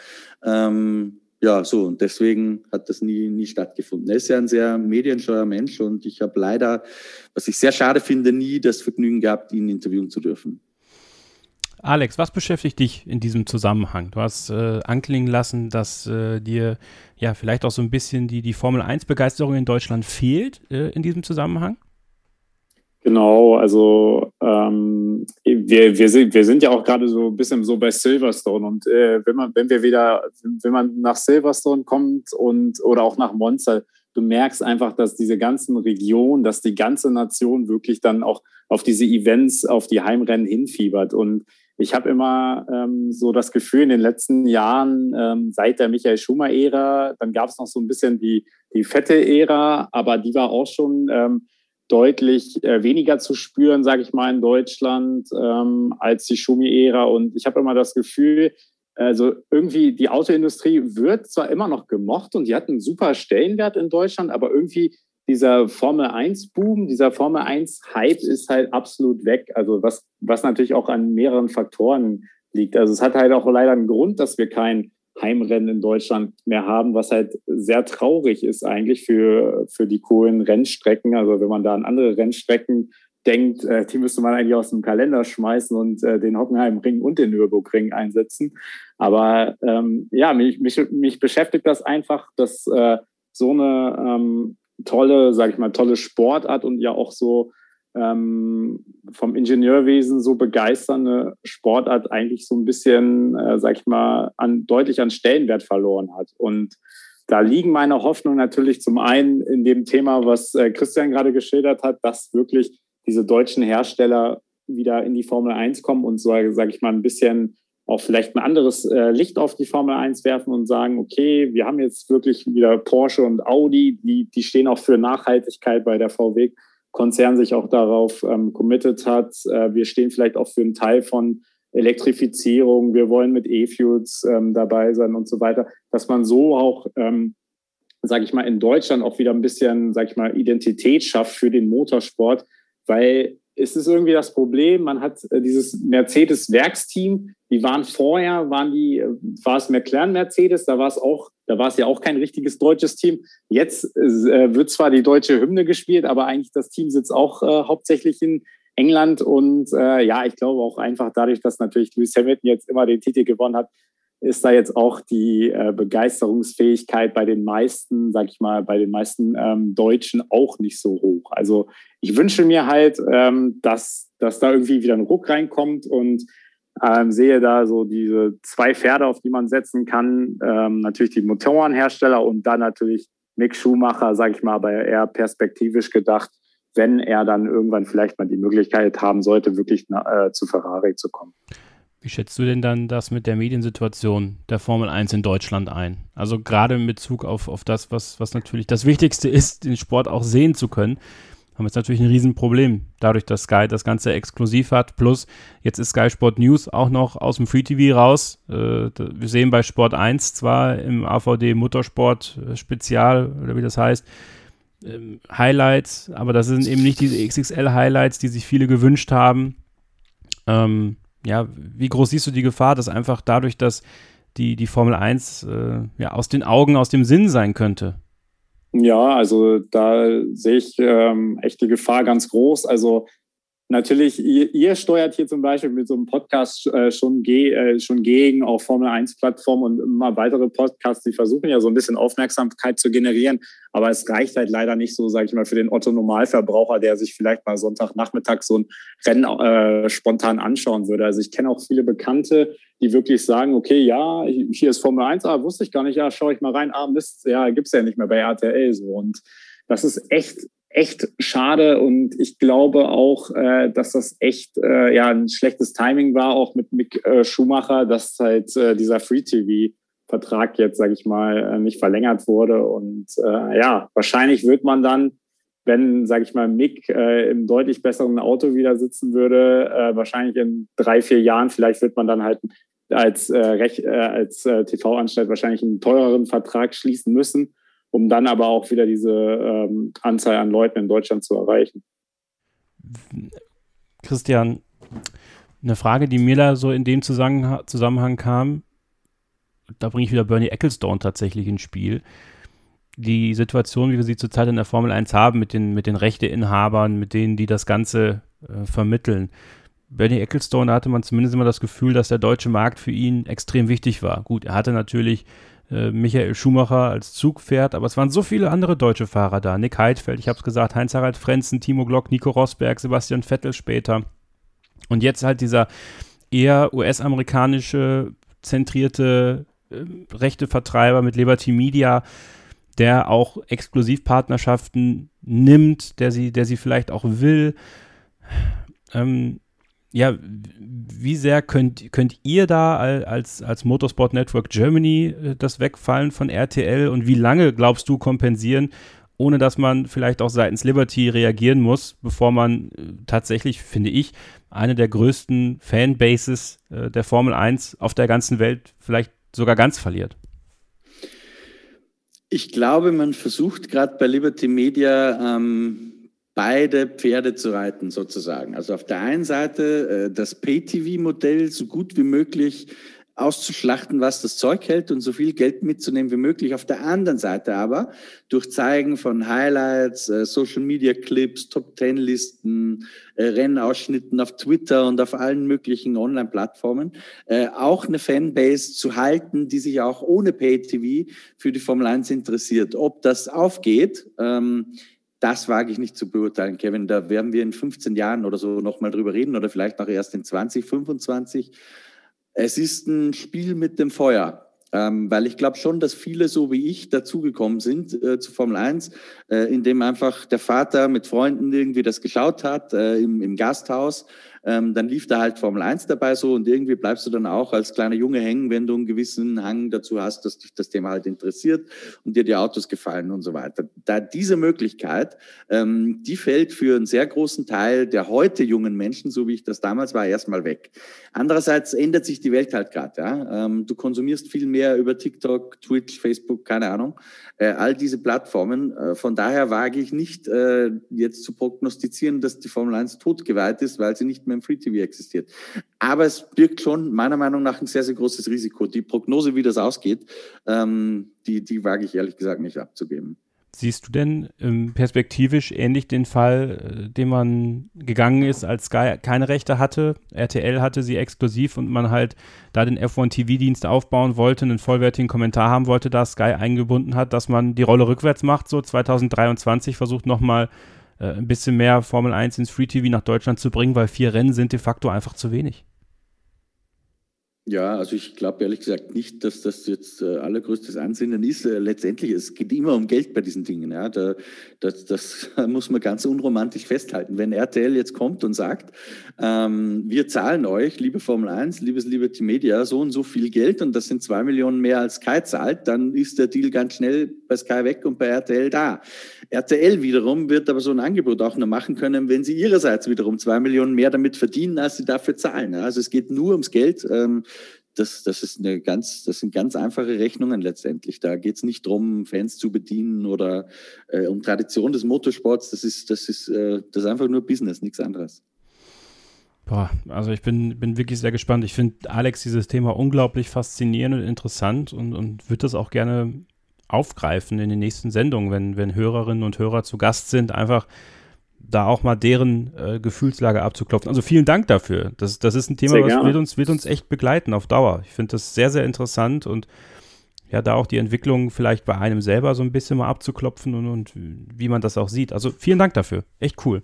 Ähm, ja, so, und deswegen hat das nie, nie stattgefunden. Er ist ja ein sehr medienscheuer Mensch und ich habe leider, was ich sehr schade finde, nie das Vergnügen gehabt, ihn interviewen zu dürfen. Alex, was beschäftigt dich in diesem Zusammenhang? Du hast äh, anklingen lassen, dass äh, dir ja vielleicht auch so ein bisschen die, die Formel 1-Begeisterung in Deutschland fehlt äh, in diesem Zusammenhang. Genau, also ähm, wir, wir, sind, wir sind ja auch gerade so ein bisschen so bei Silverstone und äh, wenn man, wenn wir wieder, wenn man nach Silverstone kommt und oder auch nach Monza, du merkst einfach, dass diese ganzen Regionen, dass die ganze Nation wirklich dann auch auf diese Events, auf die Heimrennen hinfiebert. Und ich habe immer ähm, so das Gefühl, in den letzten Jahren, ähm, seit der Michael Schumer-Ära, dann gab es noch so ein bisschen die, die fette Ära, aber die war auch schon ähm, deutlich äh, weniger zu spüren, sage ich mal, in Deutschland ähm, als die Schumi-Ära. Und ich habe immer das Gefühl, also irgendwie die Autoindustrie wird zwar immer noch gemocht und die hat einen super Stellenwert in Deutschland, aber irgendwie dieser Formel 1-Boom, dieser Formel 1-Hype ist halt absolut weg. Also was, was natürlich auch an mehreren Faktoren liegt. Also es hat halt auch leider einen Grund, dass wir kein Heimrennen in Deutschland mehr haben, was halt sehr traurig ist eigentlich für, für die coolen Rennstrecken. Also wenn man da an andere Rennstrecken denkt, äh, die müsste man eigentlich aus dem Kalender schmeißen und äh, den Hockenheimring und den Nürburgring einsetzen. Aber ähm, ja, mich, mich, mich beschäftigt das einfach, dass äh, so eine ähm, tolle, sage ich mal, tolle Sportart und ja auch so ähm, vom Ingenieurwesen so begeisternde Sportart eigentlich so ein bisschen, äh, sag ich mal, an, deutlich an Stellenwert verloren hat. Und da liegen meine Hoffnungen natürlich zum einen in dem Thema, was äh, Christian gerade geschildert hat, dass wirklich diese deutschen Hersteller wieder in die Formel 1 kommen und so, sage ich mal, ein bisschen auch vielleicht ein anderes äh, Licht auf die Formel 1 werfen und sagen, okay, wir haben jetzt wirklich wieder Porsche und Audi, die, die stehen auch für Nachhaltigkeit bei der VW Konzern sich auch darauf ähm, committed hat. Äh, wir stehen vielleicht auch für einen Teil von Elektrifizierung. Wir wollen mit E-Fuels ähm, dabei sein und so weiter, dass man so auch, ähm, sage ich mal, in Deutschland auch wieder ein bisschen, sage ich mal, Identität schafft für den Motorsport, weil es ist irgendwie das Problem, man hat äh, dieses Mercedes-Werksteam, die waren vorher, waren die, äh, war es McLaren Mercedes, da war es auch, da war es ja auch kein richtiges deutsches Team. Jetzt äh, wird zwar die deutsche Hymne gespielt, aber eigentlich das Team sitzt auch äh, hauptsächlich in England und äh, ja, ich glaube auch einfach dadurch, dass natürlich Lewis Hamilton jetzt immer den Titel gewonnen hat, ist da jetzt auch die äh, Begeisterungsfähigkeit bei den meisten, sag ich mal, bei den meisten ähm, Deutschen auch nicht so hoch. Also ich wünsche mir halt, ähm, dass, dass da irgendwie wieder ein Ruck reinkommt und ähm, sehe da so diese zwei Pferde, auf die man setzen kann. Ähm, natürlich die Motorenhersteller und dann natürlich Mick Schumacher, sage ich mal, aber eher perspektivisch gedacht, wenn er dann irgendwann vielleicht mal die Möglichkeit haben sollte, wirklich äh, zu Ferrari zu kommen. Wie schätzt du denn dann das mit der Mediensituation der Formel 1 in Deutschland ein? Also gerade in Bezug auf, auf das, was, was natürlich das Wichtigste ist, den Sport auch sehen zu können, haben wir jetzt natürlich ein Riesenproblem, dadurch, dass Sky das Ganze exklusiv hat. Plus, jetzt ist Sky Sport News auch noch aus dem Free TV raus. Äh, wir sehen bei Sport 1 zwar im AVD Muttersport äh, Spezial, oder wie das heißt, ähm, Highlights, aber das sind eben nicht diese XXL-Highlights, die sich viele gewünscht haben. Ähm, ja, wie groß siehst du die Gefahr, dass einfach dadurch, dass die, die Formel 1 äh, ja, aus den Augen, aus dem Sinn sein könnte? Ja, also da sehe ich ähm, echt die Gefahr ganz groß. Also natürlich, ihr, ihr, steuert hier zum Beispiel mit so einem Podcast äh, schon, ge äh, schon gegen auch Formel 1-Plattformen und immer weitere Podcasts, die versuchen ja so ein bisschen Aufmerksamkeit zu generieren. Aber es reicht halt leider nicht so, sage ich mal, für den Otto-Normalverbraucher, der sich vielleicht mal Sonntagnachmittag so ein Rennen äh, spontan anschauen würde. Also ich kenne auch viele Bekannte, die wirklich sagen, okay, ja, hier ist Formel 1, ah, wusste ich gar nicht, ja, schaue ich mal rein, ah, Mist, ja, gibt's ja nicht mehr bei RTL so. Und das ist echt echt schade und ich glaube auch, äh, dass das echt äh, ja ein schlechtes Timing war, auch mit Mick äh, Schumacher, dass halt äh, dieser Free TV Vertrag jetzt, sage ich mal, äh, nicht verlängert wurde und äh, ja, wahrscheinlich wird man dann, wenn, sage ich mal, Mick im deutlich besseren Auto wieder sitzen würde, wahrscheinlich in drei, vier Jahren, vielleicht wird man dann halt als, als TV-Anstalt wahrscheinlich einen teureren Vertrag schließen müssen um dann aber auch wieder diese ähm, Anzahl an Leuten in Deutschland zu erreichen. Christian, eine Frage, die mir da so in dem Zusammenhang, kam, da bringe ich wieder Bernie Ecclestone tatsächlich ins Spiel. Die Situation, wie wir sie zurzeit in der Formel 1 haben, mit den, mit den Rechteinhabern, mit denen, die das Ganze äh, vermitteln. Bernie Ecclestone, hatte man zumindest immer das Gefühl, dass der deutsche Markt für ihn extrem wichtig war. Gut, er hatte natürlich äh, Michael Schumacher als Zugpferd, aber es waren so viele andere deutsche Fahrer da. Nick Heidfeld, ich habe es gesagt, Heinz-Harald Frenzen, Timo Glock, Nico Rosberg, Sebastian Vettel später. Und jetzt halt dieser eher US-amerikanische zentrierte äh, rechte Vertreiber mit Liberty Media, der auch Exklusivpartnerschaften nimmt, der sie, der sie vielleicht auch will. Ähm, ja, wie sehr könnt, könnt ihr da als, als Motorsport Network Germany äh, das Wegfallen von RTL und wie lange glaubst du kompensieren, ohne dass man vielleicht auch seitens Liberty reagieren muss, bevor man äh, tatsächlich, finde ich, eine der größten Fanbases äh, der Formel 1 auf der ganzen Welt vielleicht sogar ganz verliert? Ich glaube, man versucht gerade bei Liberty Media ähm, beide Pferde zu reiten sozusagen. Also auf der einen Seite äh, das Pay-TV-Modell so gut wie möglich auszuschlachten, was das Zeug hält und so viel Geld mitzunehmen wie möglich. Auf der anderen Seite aber durch Zeigen von Highlights, äh, Social Media Clips, Top Ten Listen, äh, Rennausschnitten auf Twitter und auf allen möglichen Online-Plattformen äh, auch eine Fanbase zu halten, die sich auch ohne Pay-TV für die Formel 1 interessiert. Ob das aufgeht, ähm, das wage ich nicht zu beurteilen, Kevin. Da werden wir in 15 Jahren oder so nochmal drüber reden oder vielleicht auch erst in 20, 25. Es ist ein Spiel mit dem Feuer. Ähm, weil ich glaube schon, dass viele so wie ich dazugekommen sind äh, zu Formel 1, äh, indem einfach der Vater mit Freunden irgendwie das geschaut hat äh, im, im Gasthaus ähm, dann lief da halt Formel 1 dabei so und irgendwie bleibst du dann auch als kleiner Junge hängen, wenn du einen gewissen Hang dazu hast, dass dich das Thema halt interessiert und dir die Autos gefallen und so weiter. Da diese Möglichkeit, ähm, die fällt für einen sehr großen Teil der heute jungen Menschen, so wie ich das damals war, erstmal weg. Andererseits ändert sich die Welt halt gerade. Ja? Ähm, du konsumierst viel mehr über TikTok, Twitch, Facebook, keine Ahnung, äh, all diese Plattformen. Äh, von daher wage ich nicht äh, jetzt zu prognostizieren, dass die Formel 1 totgeweiht ist, weil sie nicht mehr im Free TV existiert. Aber es birgt schon meiner Meinung nach ein sehr, sehr großes Risiko. Die Prognose, wie das ausgeht, ähm, die, die wage ich ehrlich gesagt nicht abzugeben. Siehst du denn ähm, perspektivisch ähnlich den Fall, äh, den man gegangen ist, als Sky keine Rechte hatte? RTL hatte sie exklusiv und man halt da den F1 TV-Dienst aufbauen wollte, einen vollwertigen Kommentar haben wollte, da Sky eingebunden hat, dass man die Rolle rückwärts macht, so 2023 versucht nochmal äh, ein bisschen mehr Formel 1 ins Free TV nach Deutschland zu bringen, weil vier Rennen sind de facto einfach zu wenig. Ja, also ich glaube ehrlich gesagt nicht, dass das jetzt äh, allergrößtes Ansinnen ist. Äh, letztendlich, es geht immer um Geld bei diesen Dingen. Ja. Da, das, das muss man ganz unromantisch festhalten. Wenn RTL jetzt kommt und sagt, ähm, wir zahlen euch, liebe Formel 1, liebes Liberty Media, so und so viel Geld und das sind zwei Millionen mehr als Sky zahlt, dann ist der Deal ganz schnell bei Sky weg und bei RTL da. RTL wiederum wird aber so ein Angebot auch nur machen können, wenn sie ihrerseits wiederum zwei Millionen mehr damit verdienen, als sie dafür zahlen. Also es geht nur ums Geld. Ähm, das, das, ist eine ganz, das sind ganz einfache Rechnungen letztendlich. Da geht es nicht darum, Fans zu bedienen oder äh, um Tradition des Motorsports. Das ist, das ist, äh, das ist einfach nur Business, nichts anderes. Boah, also ich bin, bin wirklich sehr gespannt. Ich finde Alex dieses Thema unglaublich faszinierend und interessant und, und würde das auch gerne aufgreifen in den nächsten Sendungen, wenn, wenn Hörerinnen und Hörer zu Gast sind. Einfach da auch mal deren äh, Gefühlslage abzuklopfen. Also vielen Dank dafür. Das, das ist ein Thema, was wird uns, wird uns echt begleiten auf Dauer. Ich finde das sehr, sehr interessant und ja, da auch die Entwicklung vielleicht bei einem selber so ein bisschen mal abzuklopfen und, und wie man das auch sieht. Also vielen Dank dafür. Echt cool.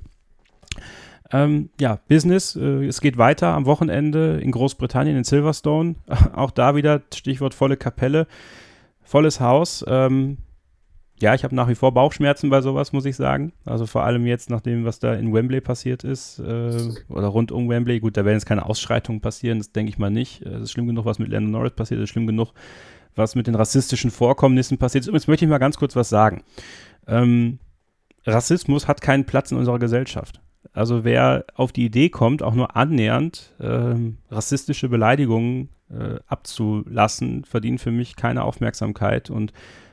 Ähm, ja, Business, äh, es geht weiter am Wochenende in Großbritannien, in Silverstone. auch da wieder Stichwort volle Kapelle, volles Haus. Ähm, ja, ich habe nach wie vor Bauchschmerzen bei sowas, muss ich sagen. Also vor allem jetzt nach dem, was da in Wembley passiert ist äh, oder rund um Wembley. Gut, da werden jetzt keine Ausschreitungen passieren, das denke ich mal nicht. Es ist schlimm genug, was mit Landon Norris passiert, es ist schlimm genug, was mit den rassistischen Vorkommnissen passiert ist. Übrigens möchte ich mal ganz kurz was sagen. Ähm, Rassismus hat keinen Platz in unserer Gesellschaft. Also wer auf die Idee kommt, auch nur annähernd ähm, rassistische Beleidigungen äh, abzulassen, verdient für mich keine Aufmerksamkeit. Und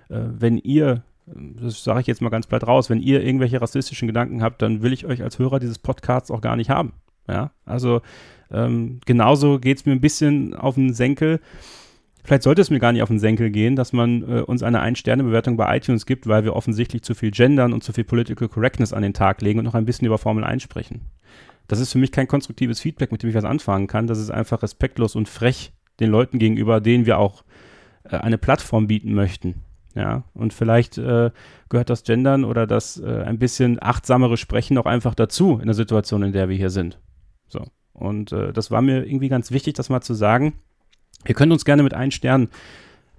äh, wenn ihr das sage ich jetzt mal ganz platt raus, wenn ihr irgendwelche rassistischen Gedanken habt, dann will ich euch als Hörer dieses Podcasts auch gar nicht haben. Ja, also ähm, genauso geht es mir ein bisschen auf den Senkel. Vielleicht sollte es mir gar nicht auf den Senkel gehen, dass man äh, uns eine Ein-Sterne-Bewertung bei iTunes gibt, weil wir offensichtlich zu viel gendern und zu viel Political Correctness an den Tag legen und noch ein bisschen über Formel 1 sprechen. Das ist für mich kein konstruktives Feedback, mit dem ich was anfangen kann. Das ist einfach respektlos und frech den Leuten gegenüber, denen wir auch äh, eine Plattform bieten möchten. Ja, und vielleicht äh, gehört das Gendern oder das äh, ein bisschen achtsamere Sprechen auch einfach dazu in der Situation, in der wir hier sind. So. Und äh, das war mir irgendwie ganz wichtig, das mal zu sagen. Ihr könnt uns gerne mit einem Stern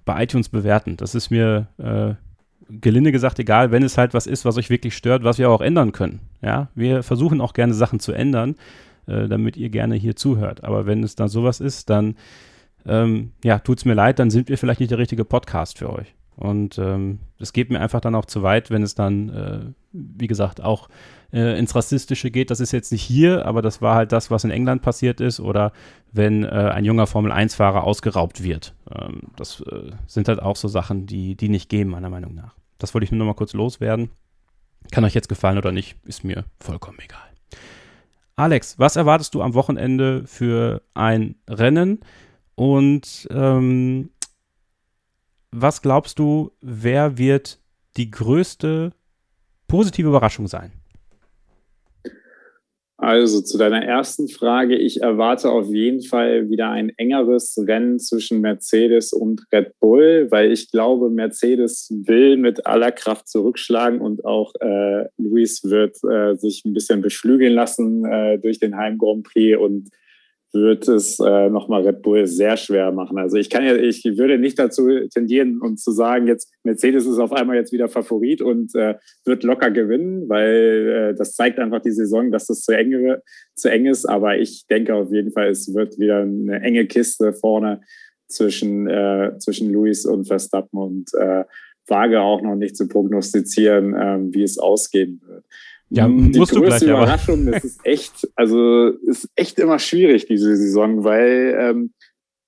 bei iTunes bewerten. Das ist mir äh, gelinde gesagt egal, wenn es halt was ist, was euch wirklich stört, was wir auch ändern können. Ja, wir versuchen auch gerne Sachen zu ändern, äh, damit ihr gerne hier zuhört. Aber wenn es dann sowas ist, dann ähm, ja, es mir leid, dann sind wir vielleicht nicht der richtige Podcast für euch. Und ähm, es geht mir einfach dann auch zu weit, wenn es dann, äh, wie gesagt, auch äh, ins Rassistische geht. Das ist jetzt nicht hier, aber das war halt das, was in England passiert ist. Oder wenn äh, ein junger Formel-1-Fahrer ausgeraubt wird. Ähm, das äh, sind halt auch so Sachen, die, die nicht gehen, meiner Meinung nach. Das wollte ich nur noch mal kurz loswerden. Kann euch jetzt gefallen oder nicht, ist mir vollkommen egal. Alex, was erwartest du am Wochenende für ein Rennen? Und ähm, was glaubst du, wer wird die größte positive Überraschung sein? Also zu deiner ersten Frage, ich erwarte auf jeden Fall wieder ein engeres Rennen zwischen Mercedes und Red Bull, weil ich glaube, Mercedes will mit aller Kraft zurückschlagen und auch äh, Luis wird äh, sich ein bisschen beflügeln lassen äh, durch den Heim Grand Prix und wird es äh, nochmal Red Bull sehr schwer machen. Also ich kann ja, ich würde nicht dazu tendieren und zu sagen, jetzt Mercedes ist auf einmal jetzt wieder Favorit und äh, wird locker gewinnen, weil äh, das zeigt einfach die Saison, dass das zu eng, zu eng ist. Aber ich denke auf jeden Fall, es wird wieder eine enge Kiste vorne zwischen, äh, zwischen Luis und Verstappen und äh, wage auch noch nicht zu prognostizieren, äh, wie es ausgehen wird. Ja, hm, die musst größte gleich, Überraschung, das ist echt, also ist echt immer schwierig diese Saison, weil ähm,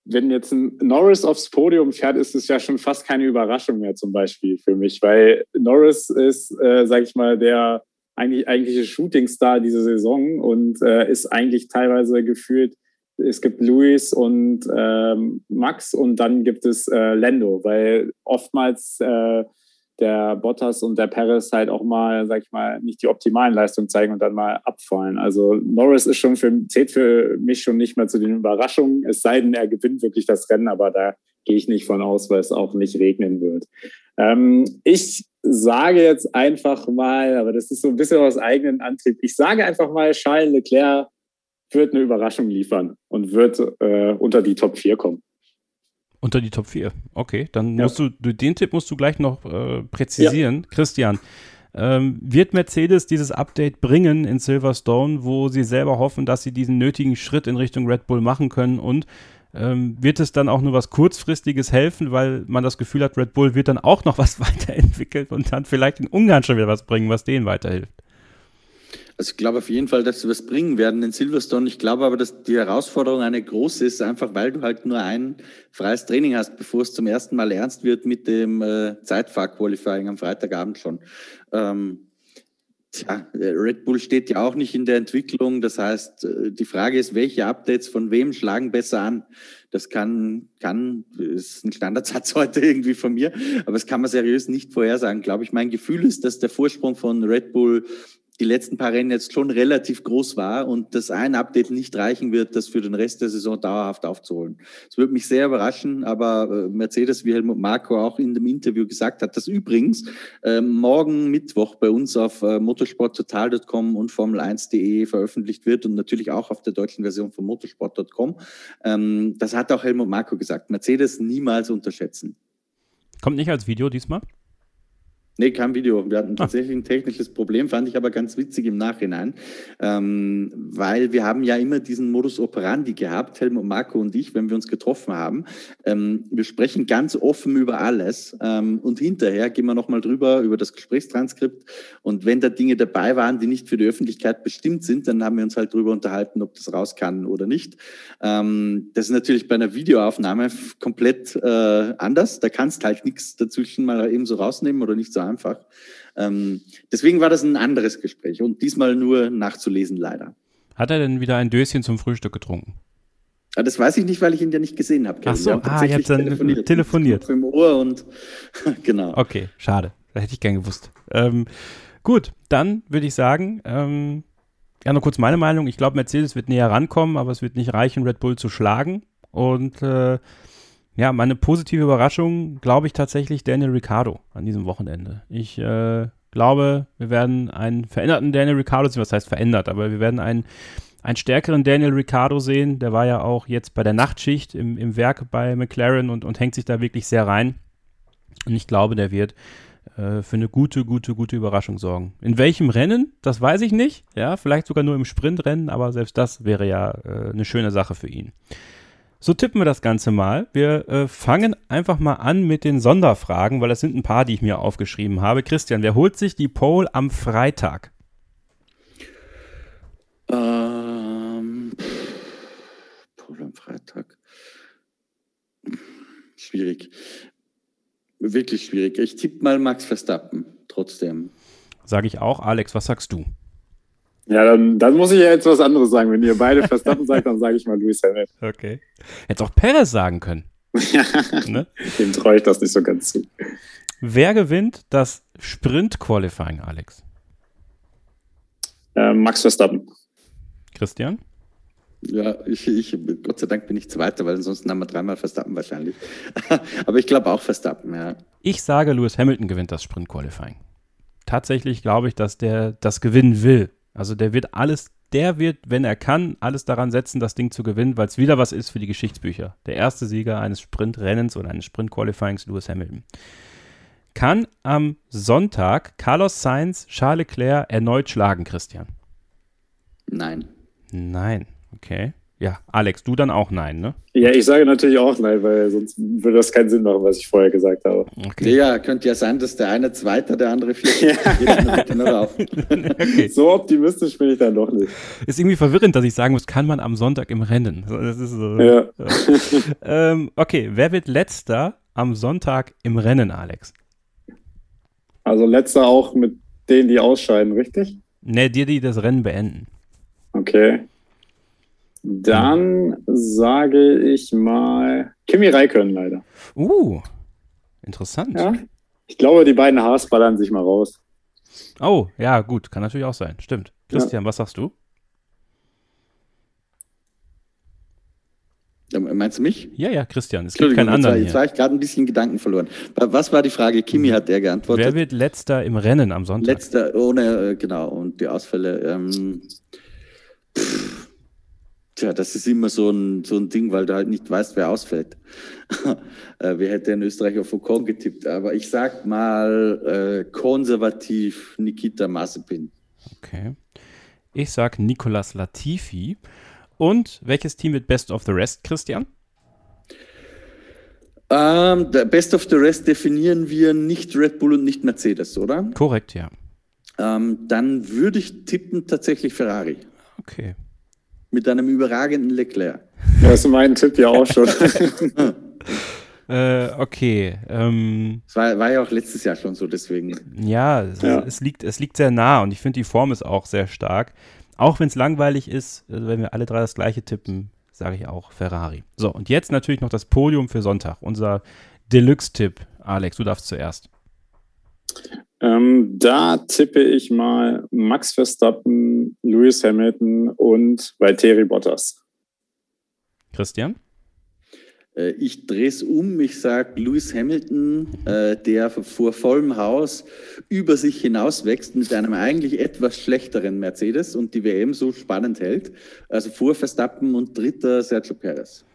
wenn jetzt ein Norris aufs Podium fährt, ist es ja schon fast keine Überraschung mehr zum Beispiel für mich, weil Norris ist, äh, sag ich mal, der eigentlich eigentliche Shootingstar dieser Saison und äh, ist eigentlich teilweise gefühlt, es gibt Luis und ähm, Max und dann gibt es äh, Lando, weil oftmals äh, der Bottas und der Perez halt auch mal, sag ich mal, nicht die optimalen Leistungen zeigen und dann mal abfallen. Also Norris ist schon für, zählt für mich schon nicht mehr zu den Überraschungen, es sei denn, er gewinnt wirklich das Rennen, aber da gehe ich nicht von aus, weil es auch nicht regnen wird. Ähm, ich sage jetzt einfach mal, aber das ist so ein bisschen aus eigenen Antrieb, ich sage einfach mal, Charles Leclerc wird eine Überraschung liefern und wird äh, unter die Top 4 kommen. Unter die Top 4. Okay, dann ja. musst du, den Tipp musst du gleich noch äh, präzisieren. Ja. Christian, ähm, wird Mercedes dieses Update bringen in Silverstone, wo sie selber hoffen, dass sie diesen nötigen Schritt in Richtung Red Bull machen können? Und ähm, wird es dann auch nur was Kurzfristiges helfen, weil man das Gefühl hat, Red Bull wird dann auch noch was weiterentwickelt und dann vielleicht in Ungarn schon wieder was bringen, was denen weiterhilft? Also ich glaube auf jeden Fall, dass sie was bringen werden in Silverstone. Ich glaube aber, dass die Herausforderung eine große ist, einfach weil du halt nur ein freies Training hast, bevor es zum ersten Mal ernst wird mit dem äh, Zeitfahr-Qualifying am Freitagabend schon. Ähm, Tja, Red Bull steht ja auch nicht in der Entwicklung. Das heißt, äh, die Frage ist, welche Updates von wem schlagen besser an? Das kann, kann, ist ein Standardsatz heute irgendwie von mir, aber das kann man seriös nicht vorhersagen, glaube ich. Mein Gefühl ist, dass der Vorsprung von Red Bull die letzten paar Rennen jetzt schon relativ groß war und dass ein Update nicht reichen wird, das für den Rest der Saison dauerhaft aufzuholen. Es würde mich sehr überraschen, aber äh, Mercedes, wie Helmut Marco auch in dem Interview gesagt hat, das übrigens äh, morgen Mittwoch bei uns auf äh, motorsporttotal.com und Formel1.de veröffentlicht wird und natürlich auch auf der deutschen Version von motorsport.com. Ähm, das hat auch Helmut Marco gesagt. Mercedes niemals unterschätzen. Kommt nicht als Video diesmal? Nee, kein Video. Wir hatten ah. tatsächlich ein technisches Problem, fand ich aber ganz witzig im Nachhinein, ähm, weil wir haben ja immer diesen Modus operandi gehabt, Helmut Marco und ich, wenn wir uns getroffen haben. Ähm, wir sprechen ganz offen über alles ähm, und hinterher gehen wir nochmal drüber, über das Gesprächstranskript und wenn da Dinge dabei waren, die nicht für die Öffentlichkeit bestimmt sind, dann haben wir uns halt drüber unterhalten, ob das raus kann oder nicht. Ähm, das ist natürlich bei einer Videoaufnahme komplett äh, anders. Da kannst halt nichts dazwischen mal eben so rausnehmen oder nicht so einfach. Ähm, deswegen war das ein anderes Gespräch und diesmal nur nachzulesen, leider. Hat er denn wieder ein Döschen zum Frühstück getrunken? Ja, ah, das weiß ich nicht, weil ich ihn ja nicht gesehen habe. Ach so, ah, ihr habt dann telefoniert. telefoniert. Im Ohr und genau. Okay, schade. Da hätte ich gern gewusst. Ähm, gut, dann würde ich sagen, ähm, ja, noch kurz meine Meinung. Ich glaube, Mercedes wird näher rankommen, aber es wird nicht reichen, Red Bull zu schlagen. Und äh, ja, meine positive Überraschung, glaube ich tatsächlich Daniel Ricciardo an diesem Wochenende. Ich äh, glaube, wir werden einen veränderten Daniel Ricciardo sehen, was heißt verändert, aber wir werden einen, einen stärkeren Daniel Ricciardo sehen. Der war ja auch jetzt bei der Nachtschicht im, im Werk bei McLaren und, und hängt sich da wirklich sehr rein. Und ich glaube, der wird äh, für eine gute, gute, gute Überraschung sorgen. In welchem Rennen? Das weiß ich nicht. Ja, vielleicht sogar nur im Sprintrennen, aber selbst das wäre ja äh, eine schöne Sache für ihn. So tippen wir das Ganze mal. Wir äh, fangen einfach mal an mit den Sonderfragen, weil das sind ein paar, die ich mir aufgeschrieben habe. Christian, wer holt sich die Pole am Freitag? Ähm, Pole am Freitag. Schwierig. Wirklich schwierig. Ich tippe mal Max Verstappen, trotzdem. Sage ich auch. Alex, was sagst du? Ja, dann, dann muss ich ja jetzt was anderes sagen. Wenn ihr beide Verstappen sagt, dann sage ich mal Lewis Hamilton. Okay. Hätte auch Perez sagen können. ne? Dem traue ich das nicht so ganz zu. Wer gewinnt das Sprint-Qualifying, Alex? Äh, Max Verstappen. Christian? Ja, ich, ich, Gott sei Dank bin ich Zweiter, weil ansonsten haben wir dreimal Verstappen wahrscheinlich. Aber ich glaube auch Verstappen, ja. Ich sage, Lewis Hamilton gewinnt das Sprint-Qualifying. Tatsächlich glaube ich, dass der das gewinnen will. Also der wird alles, der wird, wenn er kann, alles daran setzen, das Ding zu gewinnen, weil es wieder was ist für die Geschichtsbücher. Der erste Sieger eines Sprintrennens oder eines Sprint-Qualifyings, Lewis Hamilton. Kann am Sonntag Carlos Sainz Charles Leclerc erneut schlagen, Christian? Nein. Nein, okay. Ja, Alex, du dann auch nein, ne? Ja, ich sage natürlich auch nein, weil sonst würde das keinen Sinn machen, was ich vorher gesagt habe. Okay. Ja, könnte ja sein, dass der eine Zweiter, der andere Vierter ja. okay. So optimistisch bin ich dann doch nicht. Ist irgendwie verwirrend, dass ich sagen muss, kann man am Sonntag im Rennen. Das ist so, ja. ja. ähm, okay, wer wird letzter am Sonntag im Rennen, Alex? Also letzter auch mit denen, die ausscheiden, richtig? Ne, dir, die das Rennen beenden. Okay. Dann sage ich mal Kimi Räikkönen leider. Uh, interessant. Ja, ich glaube, die beiden Haas ballern sich mal raus. Oh, ja, gut, kann natürlich auch sein. Stimmt. Christian, ja. was sagst du? Meinst du mich? Ja, ja, Christian. Es gibt keinen anderen. Jetzt war ich gerade ein bisschen Gedanken verloren. Was war die Frage? Kimi hat der geantwortet. Wer wird letzter im Rennen am Sonntag? Letzter, ohne, äh, genau, und die Ausfälle. Ähm, pff, Tja, das ist immer so ein, so ein Ding, weil du halt nicht weißt, wer ausfällt. Äh, wer hätte in Österreich auf Ocon getippt? Aber ich sag mal äh, konservativ Nikita Mazepin. Okay. Ich sag Nicolas Latifi. Und welches Team wird Best of the Rest, Christian? Ähm, Best of the Rest definieren wir nicht Red Bull und nicht Mercedes, oder? Korrekt, ja. Ähm, dann würde ich tippen tatsächlich Ferrari. Okay. Mit einem überragenden Leclerc. Das ist mein Tipp ja auch schon. äh, okay. Ähm, das war, war, ja auch letztes Jahr schon so, deswegen. Ja, es, ja. es liegt, es liegt sehr nah und ich finde, die Form ist auch sehr stark. Auch wenn es langweilig ist, also wenn wir alle drei das gleiche tippen, sage ich auch Ferrari. So, und jetzt natürlich noch das Podium für Sonntag. Unser Deluxe-Tipp. Alex, du darfst zuerst. Ähm, da tippe ich mal Max Verstappen, Lewis Hamilton und Valtteri Bottas. Christian? Äh, ich drehe es um, ich sage Lewis Hamilton, äh, der vor vollem Haus über sich hinaus wächst mit einem eigentlich etwas schlechteren Mercedes und die WM so spannend hält. Also vor Verstappen und dritter Sergio Perez.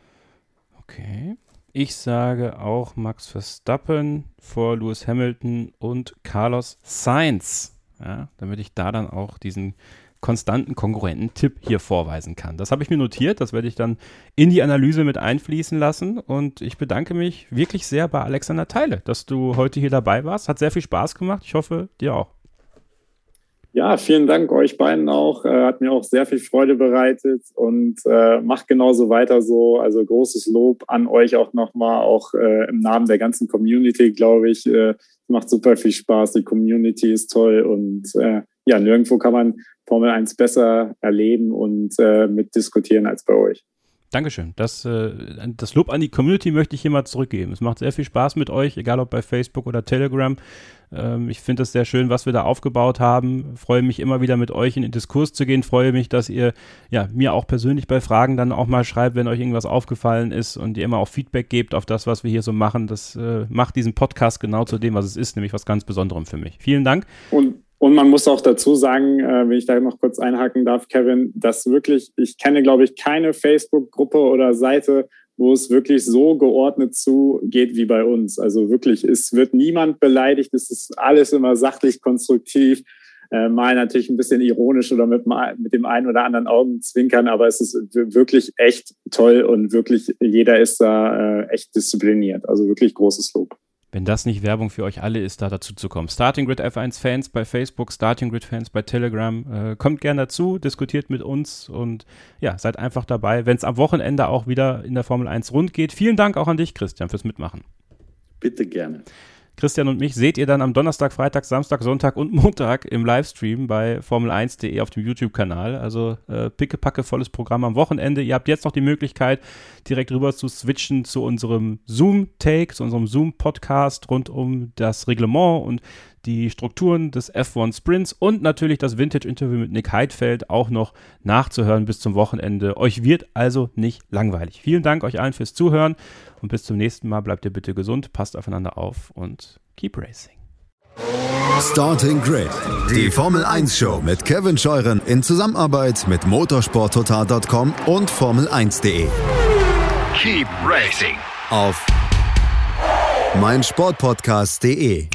Okay. Ich sage auch Max Verstappen vor Lewis Hamilton und Carlos Sainz. Ja, damit ich da dann auch diesen konstanten konkurrenten Tipp hier vorweisen kann. Das habe ich mir notiert, das werde ich dann in die Analyse mit einfließen lassen und ich bedanke mich wirklich sehr bei Alexander Teile, dass du heute hier dabei warst. Hat sehr viel Spaß gemacht. Ich hoffe, dir auch. Ja, vielen Dank euch beiden auch. Äh, hat mir auch sehr viel Freude bereitet und äh, macht genauso weiter so. Also großes Lob an euch auch nochmal, auch äh, im Namen der ganzen Community, glaube ich. Äh, macht super viel Spaß. Die Community ist toll und äh, ja, nirgendwo kann man Formel 1 besser erleben und äh, mitdiskutieren als bei euch. Dankeschön. Das, äh, das Lob an die Community möchte ich hier mal zurückgeben. Es macht sehr viel Spaß mit euch, egal ob bei Facebook oder Telegram. Ähm, ich finde es sehr schön, was wir da aufgebaut haben. Freue mich immer wieder mit euch in den Diskurs zu gehen. Freue mich, dass ihr ja, mir auch persönlich bei Fragen dann auch mal schreibt, wenn euch irgendwas aufgefallen ist und ihr immer auch Feedback gebt auf das, was wir hier so machen. Das äh, macht diesen Podcast genau zu dem, was es ist, nämlich was ganz Besonderem für mich. Vielen Dank. Und und man muss auch dazu sagen, äh, wenn ich da noch kurz einhaken darf, Kevin, dass wirklich, ich kenne, glaube ich, keine Facebook-Gruppe oder Seite, wo es wirklich so geordnet zugeht wie bei uns. Also wirklich, es wird niemand beleidigt, es ist alles immer sachlich konstruktiv. Äh, mal natürlich ein bisschen ironisch oder mit, mit dem einen oder anderen Augenzwinkern, aber es ist wirklich echt toll und wirklich jeder ist da äh, echt diszipliniert. Also wirklich großes Lob wenn das nicht Werbung für euch alle ist, da dazu zu kommen. Starting Grid F1 Fans bei Facebook, Starting Grid Fans bei Telegram. Äh, kommt gerne dazu, diskutiert mit uns und ja, seid einfach dabei, wenn es am Wochenende auch wieder in der Formel 1 rund geht. Vielen Dank auch an dich, Christian, fürs Mitmachen. Bitte gerne. Christian und mich seht ihr dann am Donnerstag, Freitag, Samstag, Sonntag und Montag im Livestream bei Formel1.de auf dem YouTube-Kanal. Also äh, pickepacke volles Programm am Wochenende. Ihr habt jetzt noch die Möglichkeit, direkt rüber zu switchen zu unserem Zoom-Take, zu unserem Zoom-Podcast rund um das Reglement und die Strukturen des F1 Sprints und natürlich das Vintage-Interview mit Nick Heidfeld auch noch nachzuhören bis zum Wochenende. Euch wird also nicht langweilig. Vielen Dank euch allen fürs Zuhören und bis zum nächsten Mal. Bleibt ihr bitte gesund, passt aufeinander auf und keep racing. Starting Grid, die Formel 1 Show mit Kevin Scheuren in Zusammenarbeit mit motorsporttotal.com und Formel1.de. Keep racing auf meinsportpodcast.de.